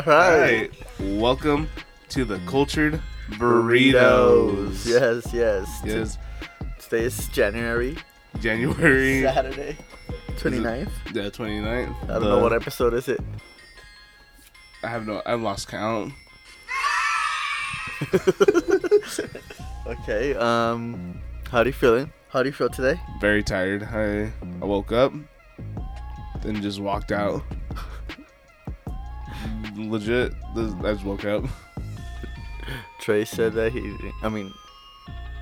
And we're back. All right, all All right. right. Welcome to the Cultured Burritos. Yes, yes. Yes. Today is January, January Saturday, 29th. the 29th. I don't know what episode is it. I have no I've lost count. Okay. Um, how do you feeling? How do you feel today? Very tired. I I woke up then just walked out. Legit, this, I just woke up. Trey said that he. I mean,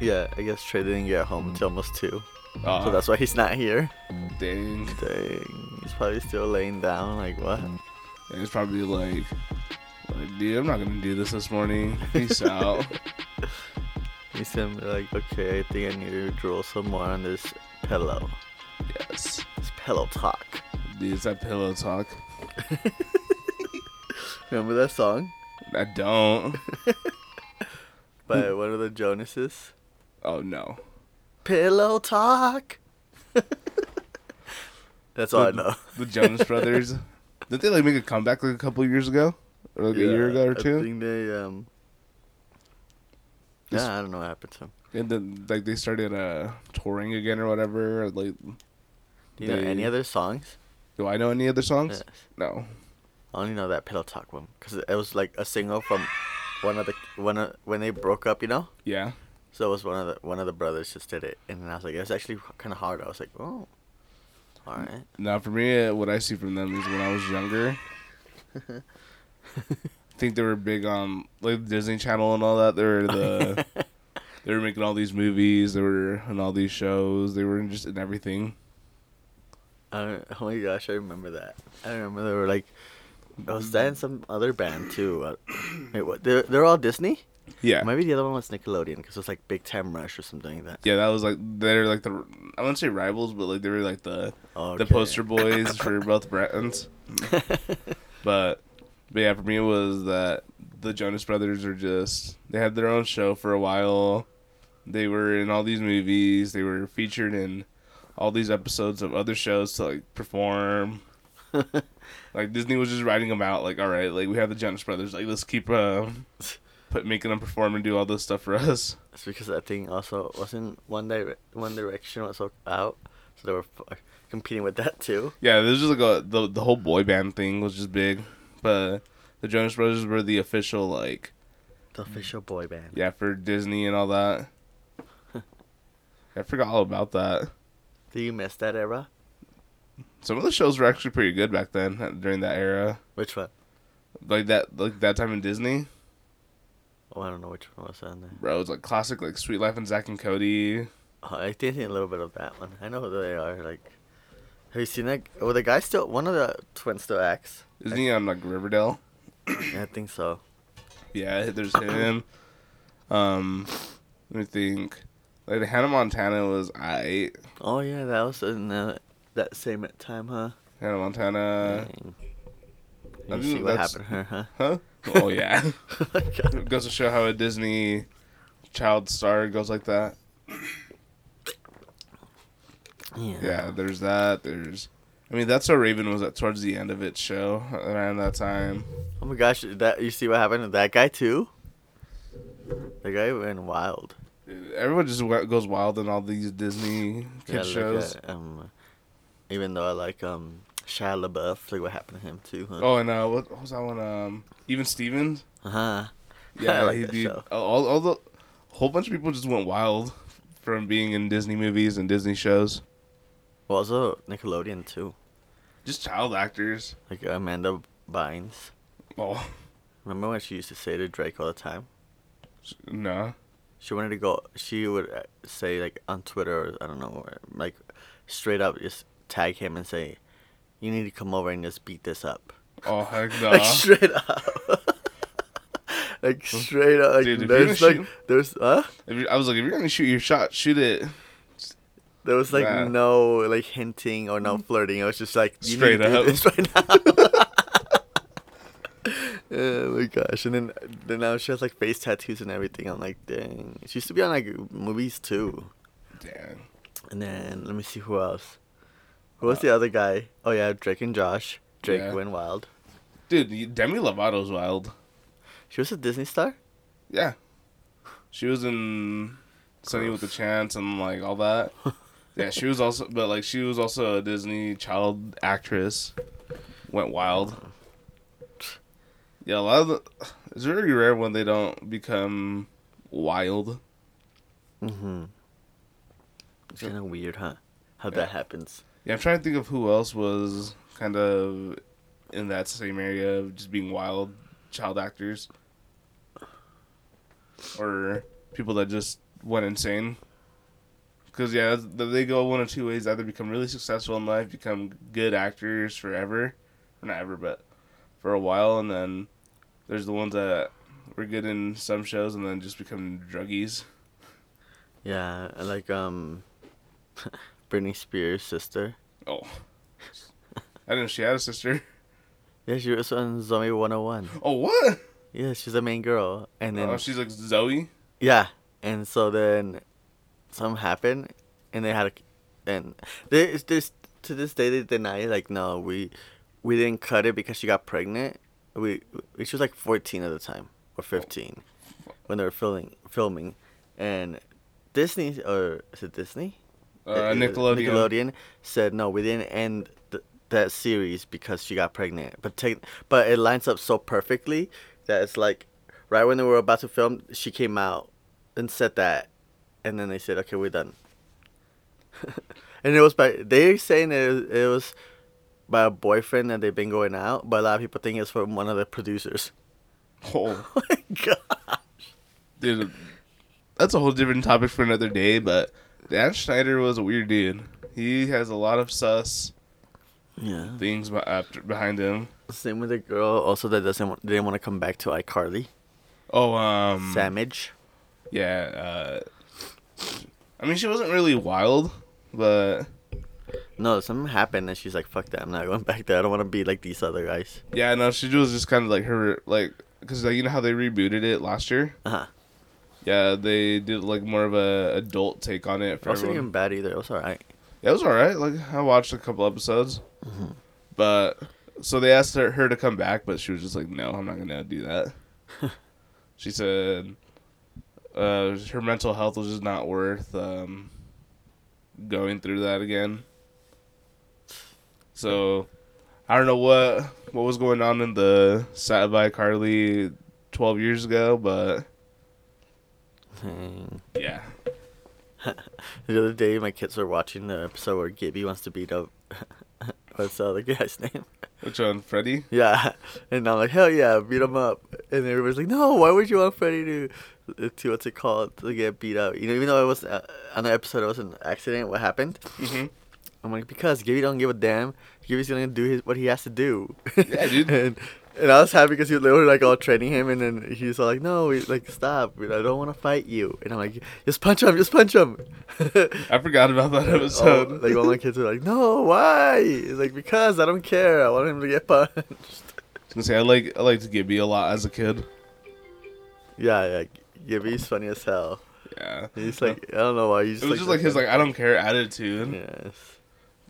yeah. I guess Trey didn't get home until almost two, Uh, so that's why he's not here. dang. Dang, he's probably still laying down. Like what? And it's probably like, like, dude, I'm not gonna do this this morning. Peace out. He's gonna be like, okay, I think I need to drool some more on this pillow. Yes. This pillow talk. Dude, it's that pillow talk. Remember that song I don't. by one of the Jonases? Oh no. Pillow talk. That's all I know. The Jonas Brothers. Did they like make a comeback like a couple years ago, or like a year ago or two? I think they um. Yeah, I don't know what happened to them. And then like they started uh touring again or whatever. or, Like, Do you know any other songs? do I know any other songs? Yes. No. I only know that Pillow Talk one because it was like a single from one of the one of, when they broke up, you know. Yeah. So it was one of the one of the brothers just did it, and then I was like, it was actually kind of hard. I was like, oh, all right. Now for me, uh, what I see from them is when I was younger. I think they were big on like Disney Channel and all that. They were the they were making all these movies. They were in all these shows. They were just in everything. Uh, oh my gosh, I remember that. I remember they were like, was that in some other band too? Uh, wait, what? They're, they're all Disney? Yeah. Maybe the other one was Nickelodeon because it was like Big Time Rush or something like that. Yeah, that was like they're like the I wouldn't say rivals, but like they were like the Oh, the poster boys for both brands. But but yeah, for me it was that the Jonas Brothers are just they had their own show for a while. They were in all these movies. They were featured in all these episodes of other shows to like perform. like Disney was just writing them out. Like all right, like we have the Jonas Brothers. Like let's keep uh, put making them perform and do all this stuff for us. It's because I think also wasn't One Dire- One Direction was out, so they were f- competing with that too. Yeah, there's just like a the the whole boy band thing was just big, but the Jonas Brothers were the official like The official boy band. yeah for Disney and all that. I forgot all about that. Do you miss that era? Some of the shows were actually pretty good back then uh, during that era, Which one? like that like that time in Disney. Oh, I don't know which one was on there. Bro, it was like classic like Suite Life and Zack and Cody. Oh, I did see a little bit of that one. I know who they are. Like, have you seen that? Oh, the guy still one of the twins still acts. Isn't he on like Riverdale? Yeah, I think so. Yeah, there's him. Um, let me think. Like Hannah Montana was I. Oh yeah, that was in uh, that same time, huh? Hannah Montana. Dang. You see what happened to her, huh? Huh? Oh yeah. It goes to show how a Disney child star goes like that. yeah. Yeah, there's that. There's, I mean, that's how Raven was at towards the end of its show around that time. Oh my gosh, that you see what happened to that guy too? The guy went wild. Everyone just goes wild in all these Disney kid Yeah, shows. at, um, even though I like um Shia LaBeouf, like what happened to him too, huh? Oh, and uh, what, what was that one? Um, even Stevens. Uh huh. Yeah, like he that did. All, all the whole bunch of people just went wild from being in Disney movies and Disney shows. Well, also Nickelodeon too, Just child actors. like Amanda Bynes. Oh Remember when she used to say to Drake all the time? no. She wanted to go. She would uh, say like on Twitter, or, I don't know, like straight up just tag him and say, "You need to come over and just beat this up." Oh heck no. Like straight up. like straight up. Like, Dude, there's like shoot- there's huh? I was like, if you're gonna shoot your shot, shoot it There was like Nah. no like hinting or no flirting. It was just like you Straight need to do up. right now. oh my gosh! And then then now she has like face tattoos and everything. I'm like, dang. She used to be on like movies too. Damn. And then let me see who else. Who was the other guy? Oh yeah, Drake and Josh. Drake Yeah. went wild. Dude, Demi Lovato's wild. She was a Disney star. Yeah. She was in Sonny with the Chance and like all that. yeah, she was also, but like she was also a Disney child actress. Went wild. Yeah, a lot of the, it's very rare when they don't become wild. Mm-hmm. It's kind of weird, huh? How that happens. Yeah, I'm trying to think of who else was kind of in that same area of just being wild child actors. Or people that just went insane. Because, yeah, they go one of two ways. Either become really successful in life, become good actors forever. Or not ever, but for a while. And then there's the ones that were good in some shows and then just become druggies. Yeah, like um, Britney Spears' sister. Oh. I didn't know she had a sister. Yeah, she was on Zoey 101. Oh, what? Yeah, she's the main girl, and then Oh, she's like Zoe? yeah, and so then something happened, and they had a, and there's there's to this day they deny like no we we didn't cut it because she got pregnant. We, we she was like 14 at the time or 15 when they were filming filming, and Disney or is it Disney? Uh, Nickelodeon. Nickelodeon said no, we didn't end th- that series because she got pregnant. But take, but it lines up so perfectly that it's like right when they were about to film, she came out and said that, and then they said, "Okay, we're done." and it was by they're saying it was, it was by a boyfriend that they've been going out, but a lot of people think it's from one of the producers. Oh, Oh my god! dude, that's a whole different topic for another day. But Dan Schneider was a weird dude. He has a lot of sus Yeah. things behind him. Same with the girl also that doesn't want, didn't want to come back to iCarly. Oh, um, Samage. yeah. Uh, I mean, she wasn't really wild, but No, something happened and she's like, "Fuck that! I'm not going back there. I don't want to be like these other guys." yeah, no, she was just kind of like her, like, because like you know how they rebooted it last year. Uh huh. Yeah, they did like more of a adult take on it for wasn't everyone. even bad either. It was alright. Yeah, it was alright. Like I watched a couple episodes, Mhm. but so they asked her, her to come back, but she was just like, "No, I'm not gonna do that." she said uh, her mental health was just not worth um, going through that again. So I don't know what what was going on in the Sat by Carly twelve years ago, but Hmm. yeah, The other day, my kids were watching the episode where Gibby wants to beat up. What's the other guy's name? which one, Freddie? Yeah, and I'm like, hell yeah, beat him up. And everybody's like, no, why would you want Freddie to, to what's it called, to get beat up? You know, even though it was uh, on the episode, it was an accident. What happened? Mm-hmm. I'm like, because Gibby don't give a damn. Gibby's gonna do his what he has to do. Yeah, dude. and, and I was happy because they were like all training him, and then he's like, no, we, like stop, I don't want to fight you. And I'm like, just punch him, just punch him. I forgot about that episode. like all my kids are like, no, why? It's like because I don't care. I want him to get punched. I was gonna say I like I liked Gibby a lot as a kid. Yeah, yeah. Gibby's funny as hell. Yeah. He's like, I don't know why. He's it was just like his like I don't care attitude. Yes.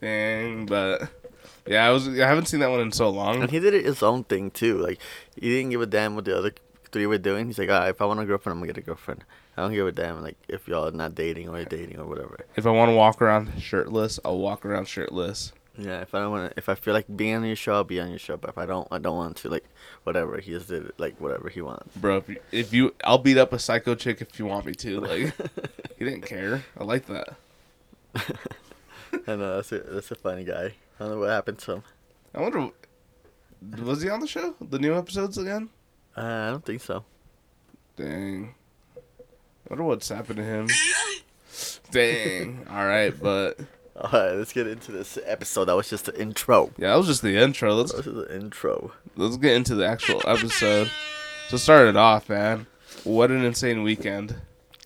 Dang, but yeah, I was I haven't seen that one in so long. And he did it his own thing too. Like he didn't give a damn what the other three were doing. He's like, ah, if I want a girlfriend, I'm gonna get a girlfriend. I don't give a damn like if y'all are not dating or dating or whatever. If I want to walk around shirtless, I'll walk around shirtless. Yeah, if I don't want to, if I feel like being on your show, I'll be on your show. But if I don't, I don't want to. Like whatever he just did, it, like whatever he wants. Bro, if you, if you I'll beat up a psycho chick if you want me to. Like he didn't care. I like that. I know that's a that's a funny guy. I don't know what happened to him. I wonder was he on the show? The new episodes again? Uh, I don't think so. Dang. I wonder what's happened to him. Dang. All right, but All right, let's get into this episode. That was just the intro. yeah, that was just the intro. Let's This is the intro. let's get into the actual episode. So start it off, man. What an insane weekend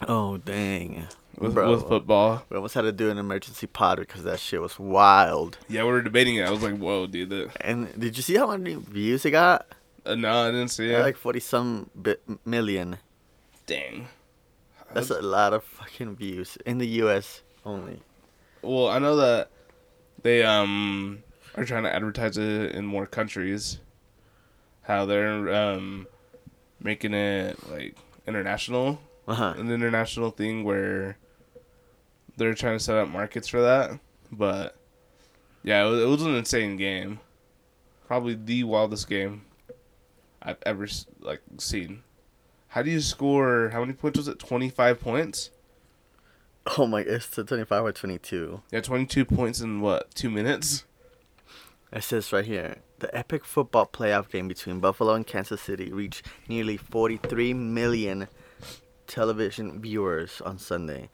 Oh dang, with, Bro. with football. We almost had to do an emergency pod because that shit was wild. Yeah, we were debating it. I was like, "Whoa, dude!" That, And did you see how many views it got? uh, no, I didn't see it. Like forty some bit million. Dang. That's a lot of fucking views in the U.S. only. Well, I know that they um are trying to advertise it in more countries. How they're um, making it like international, Uh huh. an international thing where they're trying to set up markets for that. But yeah, it was, it was an insane game. Probably the wildest game I've ever like seen. How do you score? How many points was it? Twenty five points. Oh my, it's the 25 or 22. Yeah, twenty two points in what? Two minutes. It says right here the epic football playoff game between Buffalo and Kansas City reached nearly 43 million television viewers on Sunday,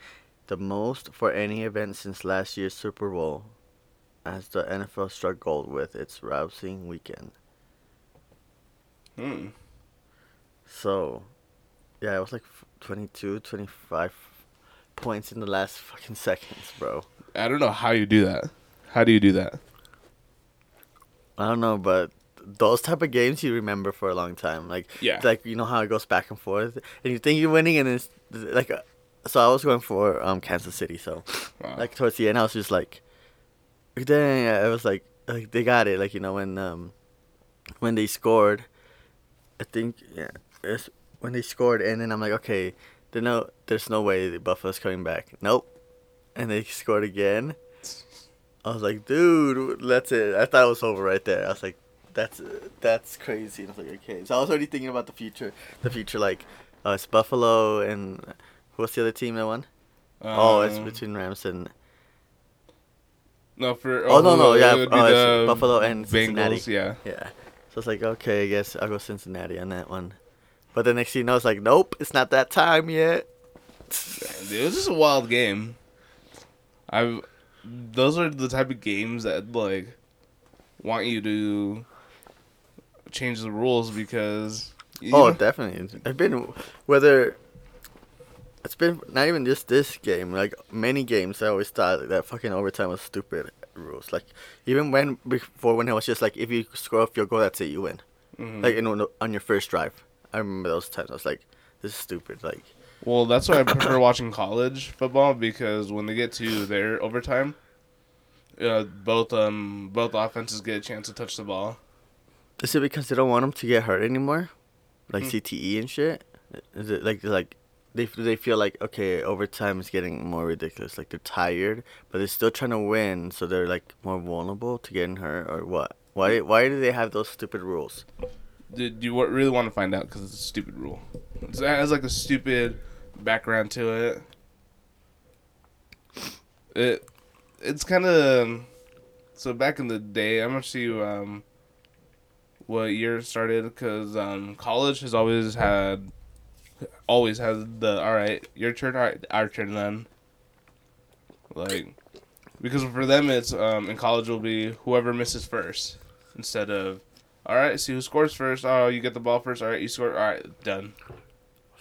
the most for any event since last year's Super Bowl, as the NFL struck gold with its rousing weekend. Hmm. So, yeah, it was like f- 22, 25 points in the last fucking seconds, bro. I don't know how you do that. How do you do that? I don't know, but those type of games you remember for a long time. Like, Yeah. like you know how it goes back and forth, and you think you're winning, and it's like, uh, so I was going for um Kansas City, so Wow. like towards the end, I was just like, then I was like, like they got it, like you know when um when they scored, I think yeah, it's when they scored, and then I'm like, okay, there no, there's no way the Buffalo's coming back. Nope, and they scored again. I was like, dude, that's it. I thought it was over right there. I was like, that's that's crazy. And I was like, okay. So I was already thinking about the future. The future, like, uh, it's Buffalo and what's the other team that won? oh, it's Um, between Rams and no for. Oh, no, no, it yeah, oh, it's Buffalo and Cincinnati. Bengals. Yeah. yeah. So it's like, okay, I guess I'll go Cincinnati on that one. But the next thing you know, it's like, nope, it's not that time yet. Dude, it was just a wild game. I've those are the type of games that like want you to change the rules because. Oh, know- definitely. I've been whether it's been not even just this game. Like many games, I always thought that fucking overtime was stupid rules. Like even when before when it was just like if you score a field goal, that's it, you win. Mhm. Like you know on your first drive, I remember those times. I was like, this is stupid. Like Well, that's why I prefer watching college football because when they get to their overtime, uh, both um both offenses get a chance to touch the ball. is it because they don't want them to get hurt anymore, like Hmm. CTE and shit? Is it like like they they feel like okay overtime is getting more ridiculous. Like they're tired, but they're still trying to win, so they're like more vulnerable to getting hurt or what? Why why do they have those stupid rules? Do, do you really want to find out? Because it's a stupid rule. It's- It has like a stupid background to it. It it's kind of so back in the day. I'm gonna see um what year started because um college has always had always has the all right your turn all right our turn then like because for them it's um in college will be whoever misses first instead of all right see who scores first oh you get the ball first all right you score all right done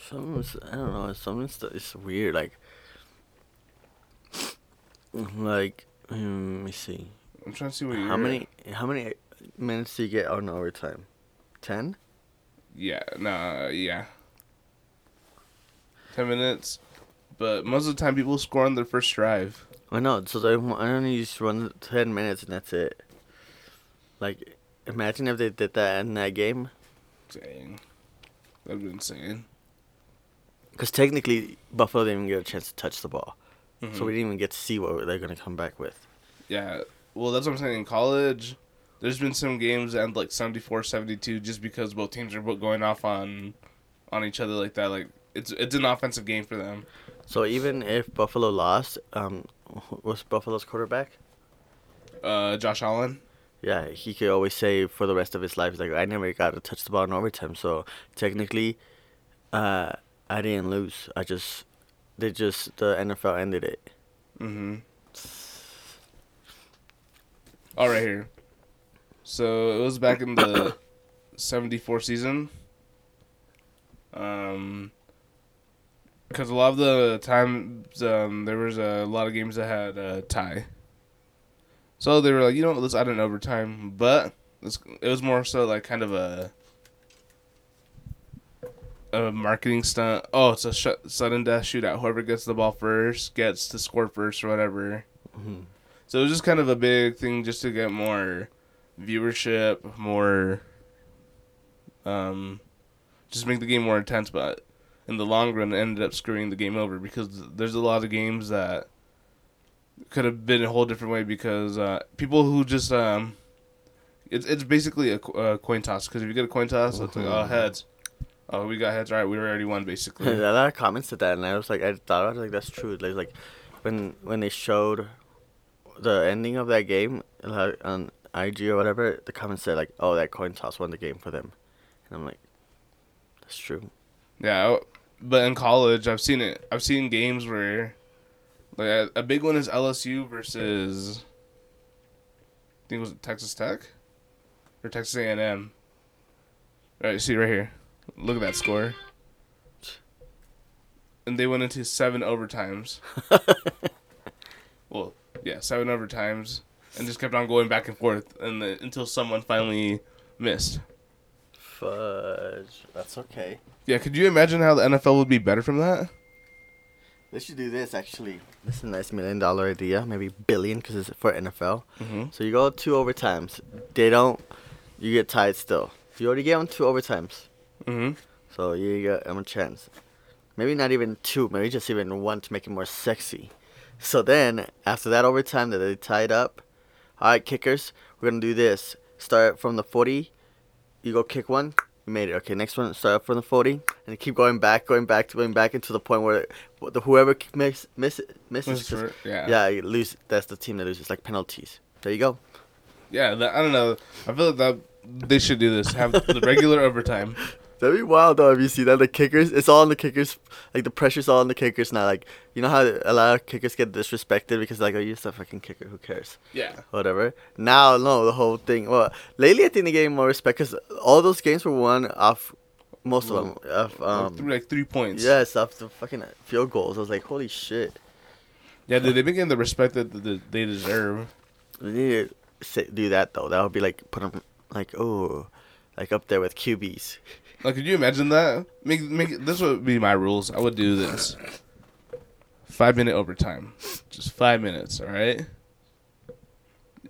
Some I don't know. Some stuff is weird. Like like hmm, let me see. i'm trying to see what year How many how many minutes do you get on overtime? Ten. yeah no yeah 10 minutes but most of the time people score on their first drive I know. So they I only just run ten minutes and that's it. Like, imagine if they did that in that game. dang that'd be insane Because technically, Buffalo didn't even get a chance to touch the ball, Mhm. so we didn't even get to see what they're gonna come back with. Yeah, well, that's what I'm saying. In college, there's been some games that end like 74 72 just because both teams are both going off on on each other like that. Like, it's it's an offensive game for them. So even if Buffalo lost, um, wh- was Buffalo's quarterback? Uh, Josh Allen. Yeah, he could always say for the rest of his life, he's like, I never got to touch the ball in overtime. So technically, uh, I didn't lose. I just, they just the NFL ended it. Mm-hmm. All right, here. So it was back in the 74 season. Um, because a lot of the times um, there was a lot of games that had a tie. So they were like, you know, what, let's add an overtime, but it's, it was more so like kind of a a marketing stunt. Oh, it's a sh- sudden death shootout. Whoever gets the ball first gets to score first or whatever. Mhm. So it was just kind of a big thing just to get more viewership, more um just make the game more intense, but in the long run ended up screwing the game over because there's a lot of games that could have been a whole different way because uh, people who just um it's it's basically a, a coin toss because if you get a coin toss it's like oh heads. Oh we got heads. All right we already won basically. A lot of comments said that, and I was like, I thought I was like, that's true. Like, like when when they showed the ending of that game on IG or whatever, the comments said like, oh, that coin toss won the game for them, and I'm like, that's true. Yeah, but in college, I've seen it. I've seen games where, like, a, a big one is LSU versus. I think it was Texas Tech, or Texas A and M. Right, see right here. Look at that score. And they went into seven overtimes. well, yeah, seven overtimes, and just kept on going back and forth, and the, until someone finally missed. Fudge. That's okay. Yeah, could you imagine how the NFL would be better from that? They should do this actually. This is a nice million dollar idea, maybe billion because it's for NFL. Mm-hmm. So you go two overtimes. They don't. You get tied still. You already get them two overtimes, Mm-hmm. so you get them a chance. Maybe not even two. Maybe just even one to make it more sexy. So then after that overtime that they tied up, all right, kickers, we're gonna do this. Start from the forty. You go kick one. You made it. Okay, next one. Start up from the forty, and keep going back, going back, going back into the point where the whoever miss, miss, misses. True, yeah. Yeah, you lose. That's the team that loses. Like penalties. There you go. Yeah, I don't know. I feel like that they should do this. Have the regular overtime. That'd be wild though if you see that the kickers. It's all on the kickers. Like the pressure's all on the kickers now. Like you know how a lot of kickers get disrespected because like oh you're just a fucking kicker. Who cares? Yeah. Whatever. Now no, the whole thing. Well, lately I think they gave more respect because all those games were won off. Most of them. Off, Like, um, three, like three points. yes, off the fucking field goals. I was like, holy shit. Yeah, dude, they been getting the respect that they deserve. We need to do that though. That would be like put them like oh, like up there with QBs. Like, could you imagine that? Make make this would be my rules. I would do this. Five minute overtime, just five minutes. All right.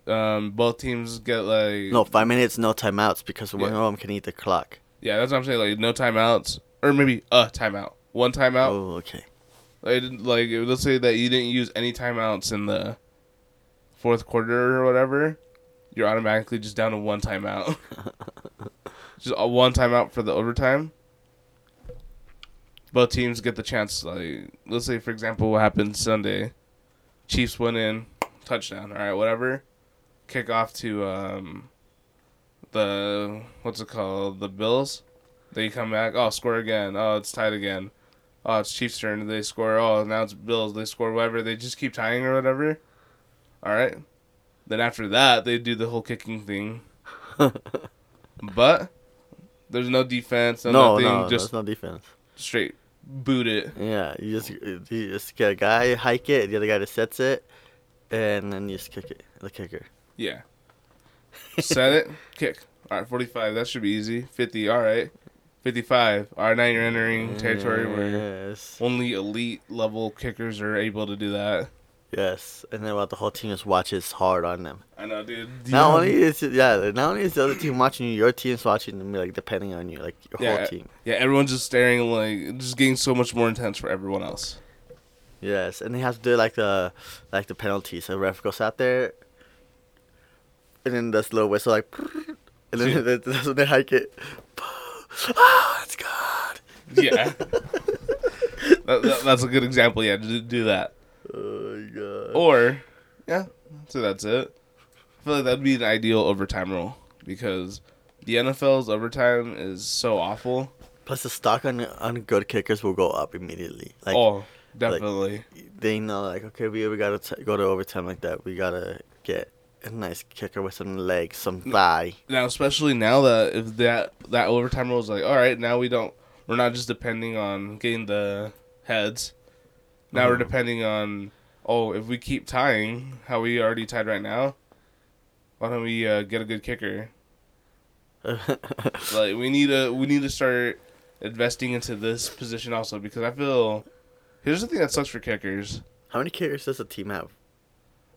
Um, both teams get like No, five minutes, no timeouts because one Yeah. of them can eat the clock. Yeah, that's what I'm saying. Like no timeouts, or maybe a timeout, one timeout. Oh, okay. Like, like let's say that you didn't use any timeouts in the fourth quarter or whatever, you're automatically just down to one timeout. just a one timeout for the overtime. Both teams get the chance. Like, let's say for example, what happened Sunday, Chiefs went in, touchdown. All right, whatever. Kick off to um, the what's it called? The Bills. They come back. Oh, score again. Oh, it's tied again oh, it's Chiefs' turn. They score. Oh, now it's Bills. They score whatever. They just keep tying or whatever. All right. Then after that, they do the whole kicking thing. but there's no defense. No, No, nothing. no, just no defense. straight boot it. Yeah, you just you just get a guy hike it, the other guy that sets it, and then you just kick it. The kicker. Yeah. Set it. Kick. All right. 45. That should be easy. 50. All right. 55. All right. Now you're entering territory where Yes. only elite level kickers are able to do that. Yes, and then what the whole team just watches hard on them. I know, dude. Not only is it, yeah, not only is the other team watching you, your team's watching them, like depending on you, like your Yeah. whole team. Yeah, everyone's just staring like just getting so much more intense for everyone else. Yes, and they have to do like the like the penalties. So the ref goes out there, and then does little whistle like, and then that's when they hike it. Oh, it's good. Yeah. That- that- that's a good example. Yeah, do, do that. My uh, god. Or, yeah, so that's it. I feel like that'd be an ideal overtime rule because the NFL's overtime is so awful. Plus, the stock on on good kickers will go up immediately. Like oh, definitely. they know, like okay, we we gotta t- go to overtime like that. We gotta get a nice kicker with some legs, some thigh. now, especially now that if that that overtime rule is like, all right, now we don't, we're not just depending on getting the heads. Now we're Mhm. depending on, oh, if we keep tying, how we already tied right now, why don't we uh, get a good kicker? Like we need to we need to start investing into this position also because I feel here's the thing that sucks for kickers. How many kickers does a team have?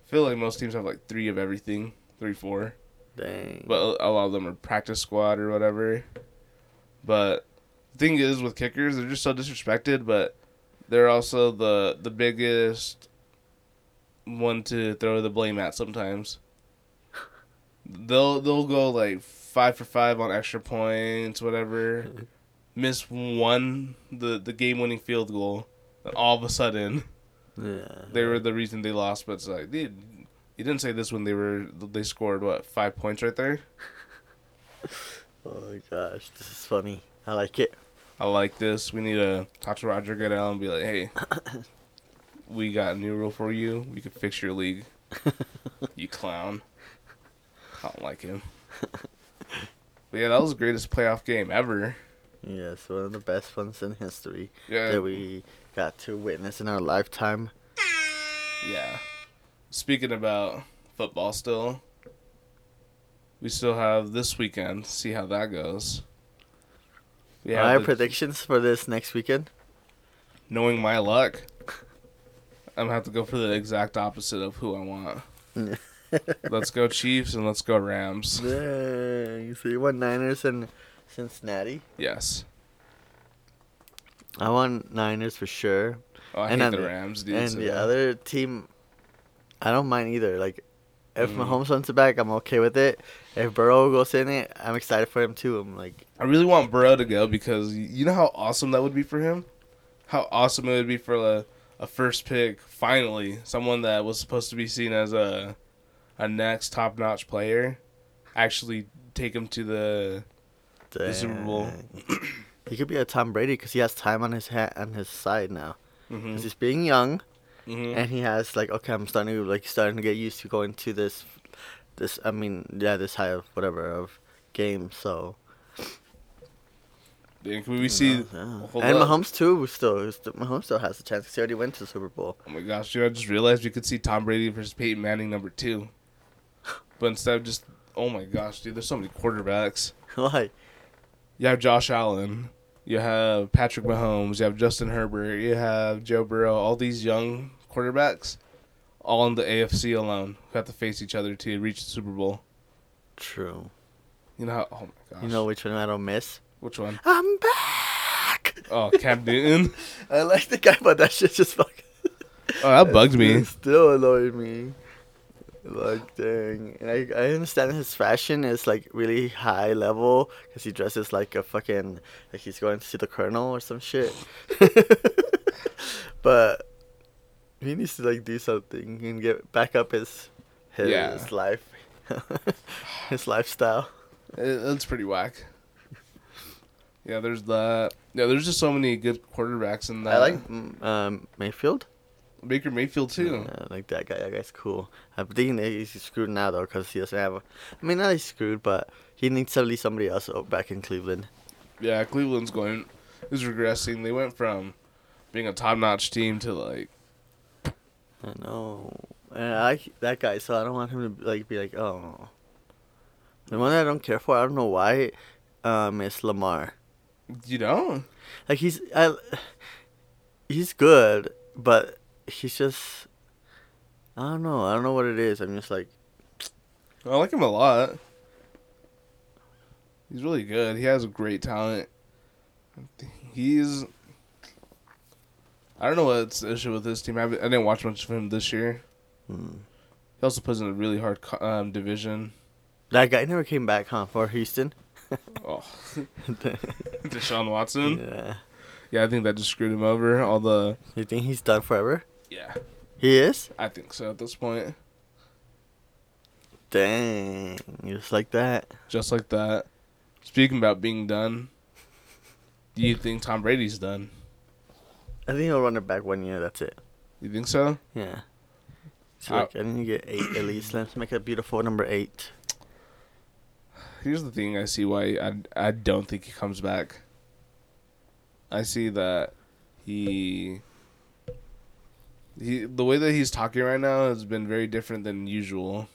I feel like most teams have like three of everything, three, four. Dang. But a a lot of them are practice squad or whatever. But the thing is, with kickers, they're just so disrespected. But they're also the the biggest one to throw the blame at sometimes. They'll they'll go like five for five on extra points, whatever. Miss one the the game winning field goal, and all of a sudden yeah. they were the reason they lost. But it's like, dude, you didn't say this when they were they scored what five points right there. Oh my gosh, this is funny. I like it. I like this. We need to talk to Roger Goodell and be like, hey, we got a new rule for you. We can fix your league. you clown. I don't like him. But yeah, that was the greatest playoff game ever. Yes, one of the best ones in history Yeah. that we got to witness in our lifetime. Yeah. Speaking about football still, we still have this weekend. See how that goes. Have Our the- predictions for this next weekend. knowing my luck, I'm gonna have to go for the exact opposite of who I want. let's go Chiefs and let's go Rams. Dang, so you want Niners and Cincinnati? Yes. I want Niners for sure. Oh, I And hate the Rams, dude. and so- the other team, I don't mind either. Like, if Mhm. Mahomes runs it back, I'm okay with it. If Burrow goes in it, I'm excited for him too. I'm like, I really want Burrow to go because you know how awesome that would be for him. How awesome it would be for a, a first pick. Finally, someone that was supposed to be seen as a a next top notch player, actually take him to the The Super Bowl. he could be a Tom Brady because he has time on his ha- on his side now. Because he's being young. hmm and he has like okay i'm starting to like starting to get used to going to this this i mean yeah this high of whatever of game so Can we see? and up. mahomes too still st- mahomes still has a chance 'cause he already went to the super bowl Oh my gosh, dude! I just realized we could see Tom Brady versus Peyton Manning number two, but instead of just oh my gosh, dude! There's so many quarterbacks. why You have Josh Allen, you have Patrick Mahomes, you have Justin Herbert, you have Joe Burrow. All these young quarterbacks, all in the AFC alone, who have to face each other to reach the Super Bowl. true You know how? Oh my gosh! you know which one i don't miss which one? i'm back Oh, Cam Newton. i like the guy but that shit just fucking Oh, that bugged me. It still annoyed me like dang and I, I understand his fashion is like really high level because he dresses like a fucking like he's going to see the colonel or some shit but he needs to like do something and get back up his his Yeah. life his lifestyle It, it's pretty whack. Yeah, there's that. Yeah, there's just so many good quarterbacks in that. i like um mayfield Baker Mayfield too. Yeah, I like that guy. That guy's cool. I'm thinking he's screwed now though, because he doesn't have. A, I mean, not he's screwed, but he needs to leave somebody else back in Cleveland. Yeah, Cleveland's going is regressing. They went from being a top-notch team to like I know, and I like that guy, so I don't want him to like be like, oh. The one I don't care for, I don't know why, um, is Lamar. You don't. Like he's, I, he's good, but he's just, I don't know. I don't know what it is. I'm just like, I like him a lot. He's really good. He has great talent. He's. I don't know what's the issue with this team. I, I didn't watch much of him this year. hmm. He also plays in a really hard um, division. that guy never came back, huh? For Houston. Oh, Deshaun Watson. yeah. Yeah, I think that just screwed him over. All the You think he's done forever? yeah, He is. I think so at this point. Dang, just like that. Just like that. Speaking about being done, do you think Tom Brady's done? I think he'll run it back one year. That's it. You think so? Yeah. So I- like, I need to get eight at least. Let's make a beautiful number eight. Here's the thing I see why I, I don't think he comes back. I see that he he the way that he's talking right now has been very different than usual.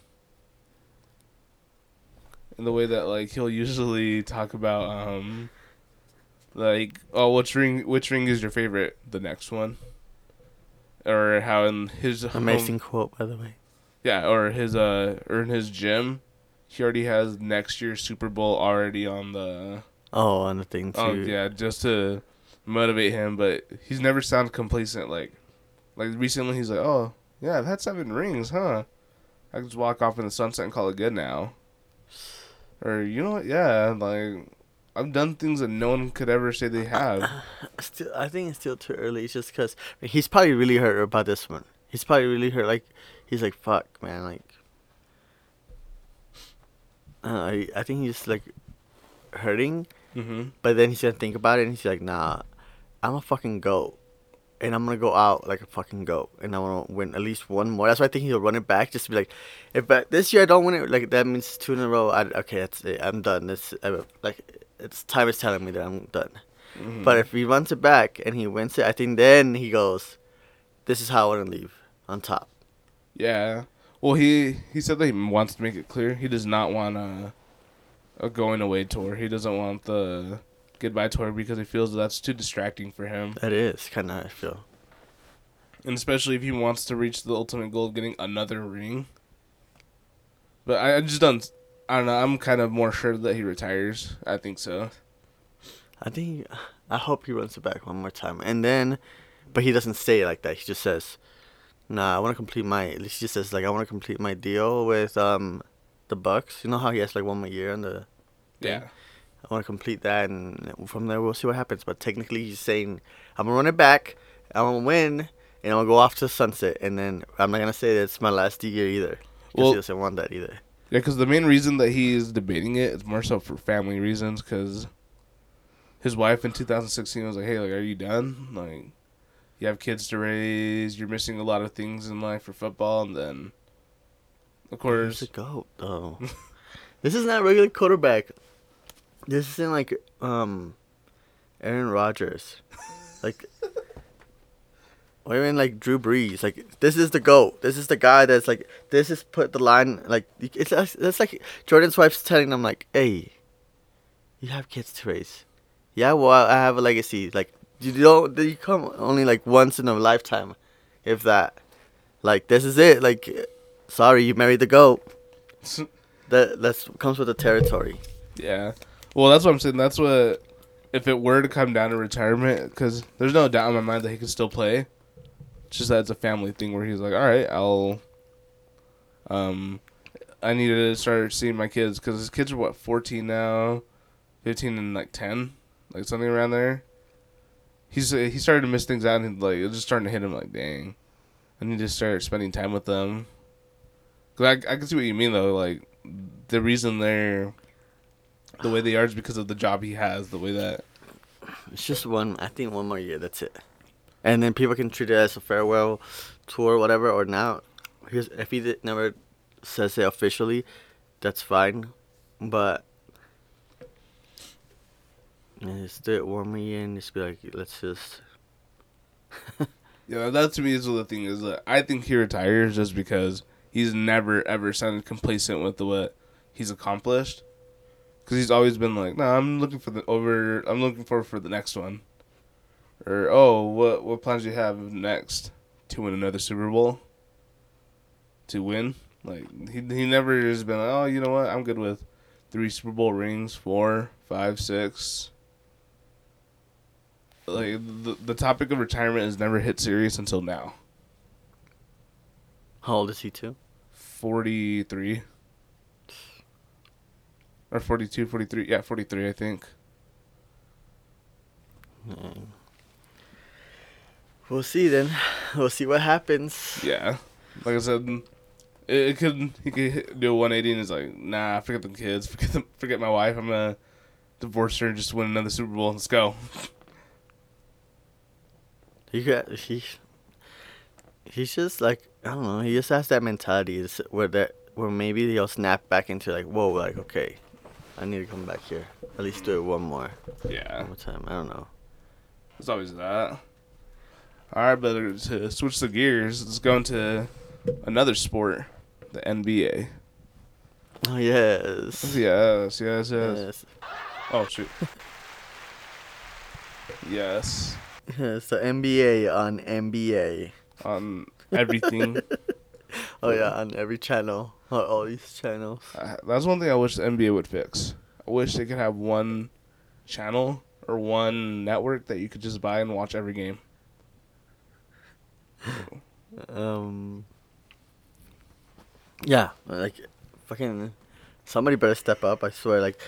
In the way that like he'll usually talk about um like oh which ring which ring is your favorite? The next one. Or how in his home- Amazing quote, by the way. Yeah, or his uh, or in his gym, he already has next year's Super Bowl already on the. Oh, on the thing too. Oh yeah, just to motivate him, but he's never sounded complacent. Like, like recently, he's like, "Oh yeah, I've had seven rings, huh? I can just walk off in the sunset and call it good now." Or you know what? Yeah, like I've done things that no one could ever say they have. Still, I think it's still too early. It's just because he's probably really hurt about this one. He's probably really hurt. Like he's like, "Fuck, man!" Like, I, I, I think he's like hurting, hmm but then he's gonna think about it and he's like, "Nah, I'm a fucking goat, and I'm gonna go out like a fucking goat, and I wanna win at least one more." That's why I think he'll run it back just to be like, "If I, this year I don't win it, like that means two in a row. I, okay, that's it. I'm done. This I, like it's time is telling me that I'm done." Mm-hmm. But if he runs it back and he wins it, I think then he goes, "This is how I want to leave on top." Yeah. Well, he he said that he wants to make it clear he does not want a a going away tour. He doesn't want the goodbye tour because he feels that's too distracting for him, That is kind of how I feel. and especially if he wants to reach the ultimate goal of getting another ring. But I, I just don't. I don't know. I'm kind of more sure that he retires. I think so. I think I hope he runs it back one more time, and then, but he doesn't say like that. He just says, "Nah, I want to complete my." He just says like, "I want to complete my deal with um, the Bucs." You know how he has like one more year on the. Yeah. I want to complete that, and from there we'll see what happens. But technically, he's saying, "I'm gonna run it back. I'm gonna win, and I'm gonna go off to sunset." And then I'm not gonna say that it's my last year either, because Well- he doesn't want that either. Yeah, because the main reason that he's debating it is more so for family reasons. Because his wife in 2016 was like, "Hey, like, are you done? Like, you have kids to raise. You're missing a lot of things in life for football." And then, of course, the goat though? this is not regular quarterback. This isn't like um, Aaron Rodgers, like, or even like Drew Brees. Like this is the goat. This is the guy that's like this is put the line like it's it's like Jordan's wife's telling them like, hey, you have kids to raise. Yeah, well I have a legacy. Like you don't you come only like once in a lifetime, if that. Like this is it. Like, sorry, you married the goat. That that's comes with the territory. yeah. Well, that's what I'm saying. That's what if it were to come down to retirement, because there's no doubt in my mind that he could still play. It's just that it's a family thing where he's like, "All right, I'll." Um, I need to start seeing my kids because his kids are what 14 now, 15 and like 10, like something around there. He's uh, he started to miss things out and like it's just starting to hit him like, dang, I need to start spending time with them. Cause I I can see what you mean though. Like the reason they're the way they are is because of the job he has. The way that It's just one. I think one more year. That's it. And then people can treat it as a farewell tour, whatever. Or now, if he never says it officially, that's fine. But it one more and just be like, let's just. Yeah, that to me is the thing is that I think he retires just because he's never ever sounded complacent with what he's accomplished. Because he's always been like, no, I'm looking for the over. I'm looking forward for the next one. Or oh, what what plans do you have next to win another Super Bowl? To win, like he he never has been like, oh, you know what, I'm good with three Super Bowl rings, four, five, six. Like the the topic of retirement has never hit serious until now. How old is he too? 43 or 42 43 yeah 43 i think Mm. We'll see then. We'll see what happens. yeah like i said it, it could he could do a 180 and it's like nah forget the kids forget forget my wife i'm gonna divorce her and just win another super bowl let's go He got he. He's just like I don't know. He just has that mentality where that where maybe he'll snap back into like whoa like okay, I need to come back here. At least do it one more yeah one more time. I don't know. it's always that all right but to switch the gears let's go into another sport the nba Oh yes. yes yes yes Yes. oh shoot yes The NBA on NBA on everything. Oh yeah, on every channel, on all these channels. Uh, that's one thing I wish the NBA would fix. I wish they could have one channel or one network that you could just buy and watch every game. Um. Yeah, like, fucking, somebody better step up. I swear, like,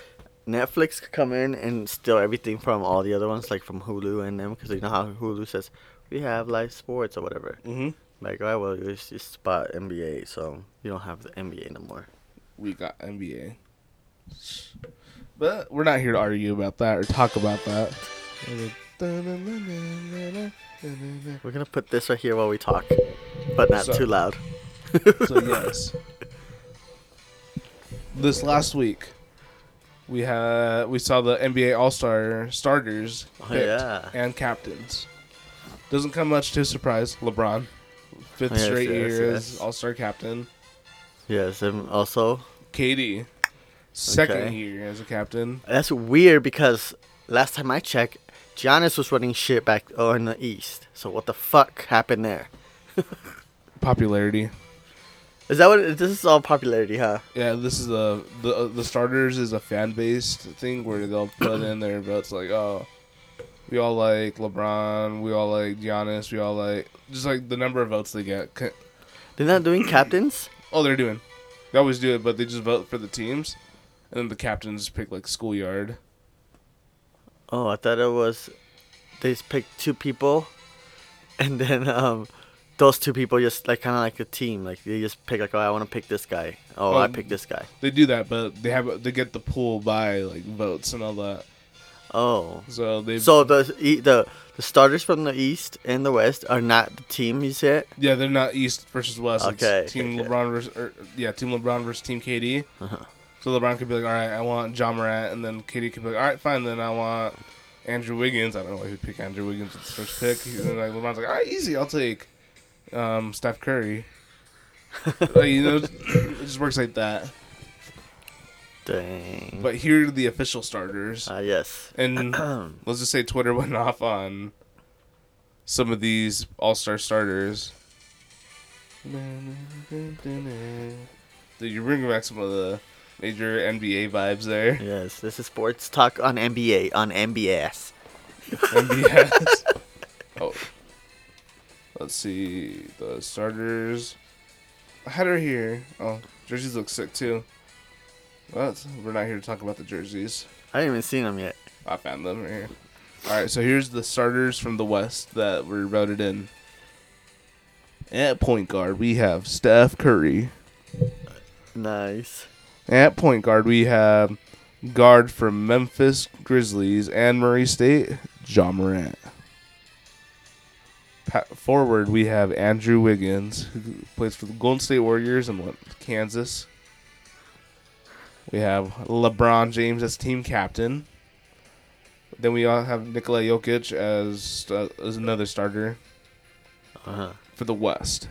Netflix could come in and steal everything from all the other ones, like from Hulu and them, because you know how Hulu says we have live sports or whatever. Mm-hmm. Like, oh well, you just, just spot NBA, so you don't have the NBA no more. We got NBA. But we're not here to argue about that or talk about that. We're gonna put this right here while we talk, but not So- too loud. So yes. This last week, we had we saw the NBA All Star starters Oh, yeah. and captains. Doesn't come much to surprise. LeBron, fifth Yes, straight yes, year yes. as All Star captain. Yes, and also KD, second Okay. year as a captain. That's weird because last time I checked, Giannis was running shit back in the East. So what the fuck happened there? Popularity. Is that what this is all popularity, huh? Yeah, this is the the uh, the starters is a fan based thing where they'll put in their votes like, oh, we all like LeBron, we all like Giannis, we all like just like the number of votes they get. They're not doing captains. Oh, they're doing. They always do it, but they just vote for the teams, and then the captains pick like schoolyard. Oh, I thought it was they just picked two people, and then um, those two people just like kind of like a team. Like they just pick like, oh, I want to pick this guy. Oh, I Um, pick this guy. They do that, but they have they get the pool by like votes and all that. Oh, So they so the the the starters from the East and the West are not the team you said. yeah they're not East versus West. Okay, it's team okay. LeBron versus or, yeah team LeBron versus team KD. Uh-huh. So LeBron could be like, all right, I want Ja Morant, and then KD could be like, all right, fine, then I want Andrew Wiggins. I don't know why he'd pick Andrew Wiggins as the first pick. And then like LeBron's like, all right, easy, I'll take um, Steph Curry. Like, you know, it just works like that. Dang. But here are the official starters, Ah, yes. and let's just say Twitter went off on some of these All Star starters. Did you bring back some of the major NBA vibes there. Yes, this is sports talk on NBA on MBS. MBS. oh, let's see the starters. I had her here. Oh, jerseys look sick too. But we're not here to talk about the jerseys. I haven't even seen them yet. I found them right here. All right, so here's the starters from the West that were voted in. At point guard, we have Steph Curry. Nice. At point guard, we have guard from Memphis Grizzlies and Murray State, Ja Morant. Forward, we have Andrew Wiggins, who plays for the Golden State Warriors and Kansas. We have LeBron James as team captain. Then we all have Nikola Jokic as uh, as another starter Uh huh. for the West.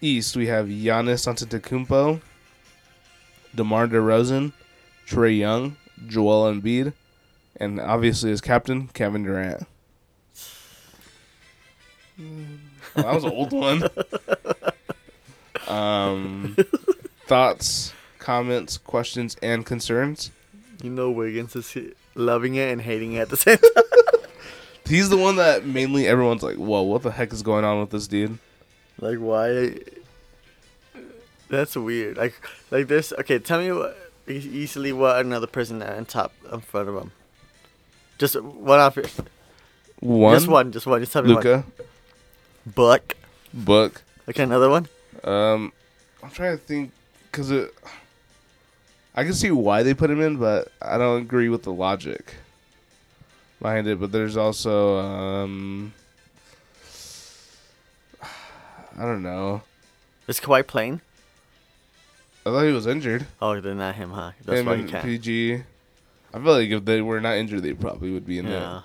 East, we have Giannis Antetokounmpo, DeMar DeRozan, Trae Young, Joel Embiid, and obviously as captain, Kevin Durant. Well, that was an old one. Um, thoughts, comments, questions, and concerns. You know Wiggins is loving it and hating it at the same time. He's the one that mainly everyone's like, "Whoa, what the heck is going on with this dude?" like why? That's weird. Like like this. Okay, tell me what easily what another person on top in front of him. Just one off. One, Just one. Just one. Just tell me one. Buck. Book. Okay, another one. Um, I'm trying to think because it. I can see why they put him in, but I don't agree with the logic behind it. But there's also, um, I don't know. Is Kawhi playing? I thought he was injured. Oh, then not him, huh? That's him why and can't. PG. I feel like if they were not injured, they probably would be in Yeah.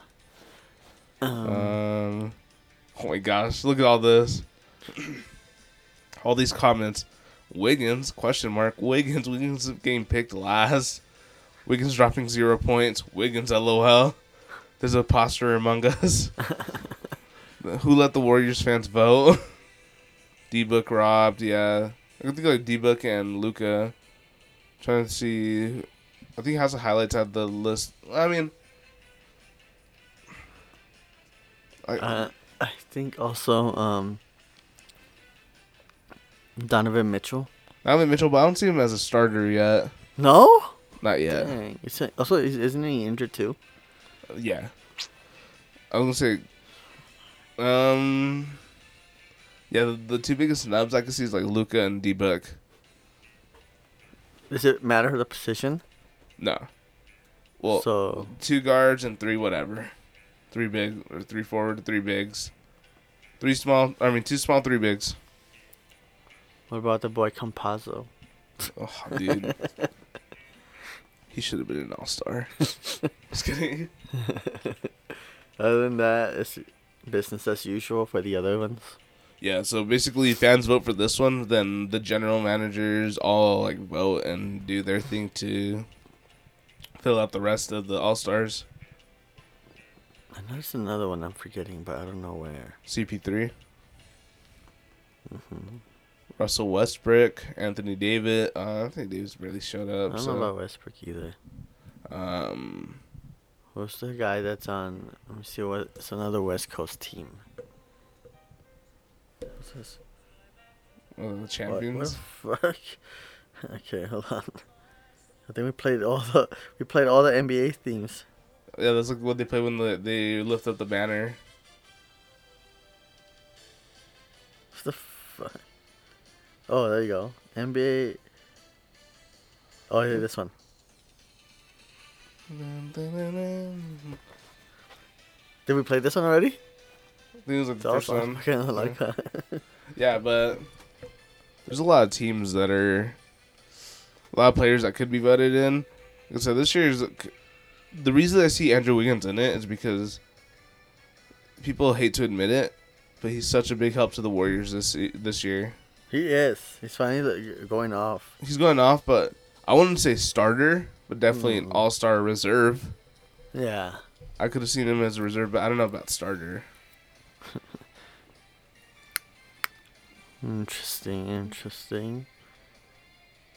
there. Um, Um, oh my gosh, look at all this. all these comments. Wiggins, question mark. Wiggins, Wiggins getting picked last. Wiggins dropping zero points. Wiggins, lol. There's a poster among us. Who let the Warriors fans vote? D Book robbed. Yeah, I think like D Book and Luka. Trying to see, I think he has the highlights at the list. I mean, I, Uh, I think also um, Donovan Mitchell. Donovan Mitchell, but I don't see him as a starter yet. No. Not yet. Dang. Also, is- isn't he injured too? Yeah. I was gonna say, um, yeah, the, the two biggest snubs I can see is like Luka and D Book. Does it matter the position? No. Well, so two guards and three whatever, three big or three forward, three bigs, three small. I mean, two small, three bigs. what about the boy Campazzo? Oh, dude. he should have been an all star. Just kidding. Other than that, it's business as usual for the other ones. Yeah, so basically, fans vote for this one, then the general managers all like vote and do their thing to fill out the rest of the all stars. And there's another one I'm forgetting, but I don't know where. CP3, hmm Russell Westbrook, Anthony David. Uh, Anthony Davis barely showed up. I don't So, know about Westbrook either. um, Who's the guy that's on? Let me see what. It's another West Coast team. What's this? one of the What- champions. What, the fuck? okay, hold on. I think we played all the we played all the NBA themes. Yeah, that's like what they play when the, they lift up the banner. What the fuck? Oh, there you go. NBA. Oh, yeah, this one. Did we play this one already? think it was like the first awesome. one. I kind of like that. Yeah, but there's a lot of teams that are a lot of players that could be voted in. So this year's the reason I see Andrew Wiggins in it is because people hate to admit it, but he's such a big help to the Warriors this this year. he is. He's finally going off. He's going off, but I wouldn't say starter, but definitely an Mm. All Star reserve. Yeah. I could have seen him as a reserve, but I don't know about starter. Interesting. Interesting.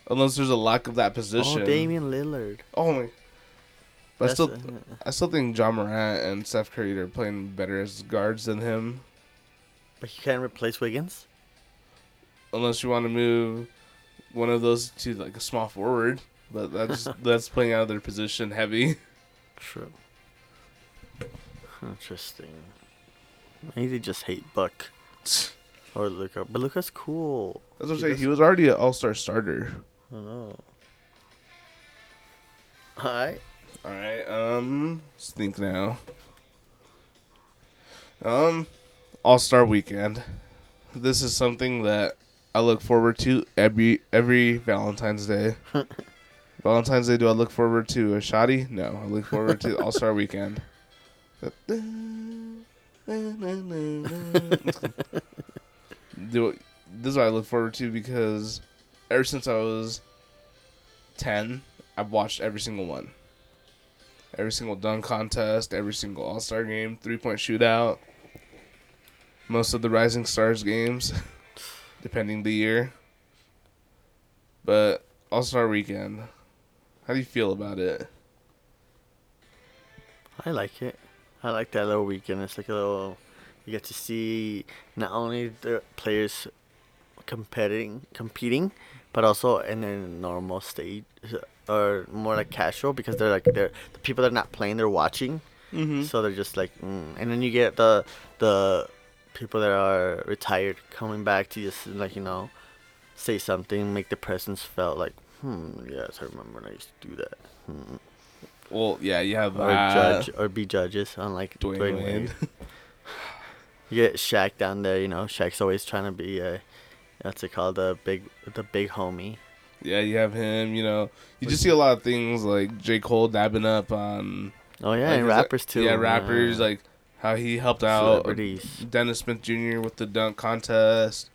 Unless there's a lack of that position. Oh, Damian Lillard. Oh my. But I still, I still think Ja Morant and Steph Curry are playing better as guards than him. but he can't replace Wiggins. Unless you want to move one of those to like a small forward, but that's that's playing out of their position heavy. True. Interesting. Maybe they just hate Buck or Luka. But Luka's cool. That's what I'm He saying. He was already an All Star starter. I don't know. Alright. All right. Um, let's think now. Um, All Star Weekend. This is something that I look forward to every every Valentine's Day. Valentine's Day. Do I look forward to a shoddy? No, I look forward to All Star Weekend. Do this is what I look forward to because ever since I was ten, I've watched every single one. Every single dunk contest, every single All Star game, three point shootout, most of the Rising Stars games, depending the year. But All Star Weekend, how do you feel about it? I like it. I like that little weekend. It's like a little. You get to see not only the players competing, competing, but also in a normal stage or more like casual because they're like they're the people that are not playing, they're watching. Mm-hmm. So they're just like, mm. and then you get the the people that are retired coming back to just like you know, say something, make the presence felt like, hmm, yes, I remember when I used to do that. Hmm. Well, yeah, you have Or that. judge or be judges, unlike Dwyane Dwyane, Wade. You get Shaq down there, you know. Shaq's always trying to be a, what's it called, the big, the big homie. Yeah, you have him. You know, you just see a lot of things like J Cole dabbing up on. Oh yeah, like, and his, like- rappers too. Yeah, rappers like how he helped out. Dennis Smith Jr. with the dunk contest.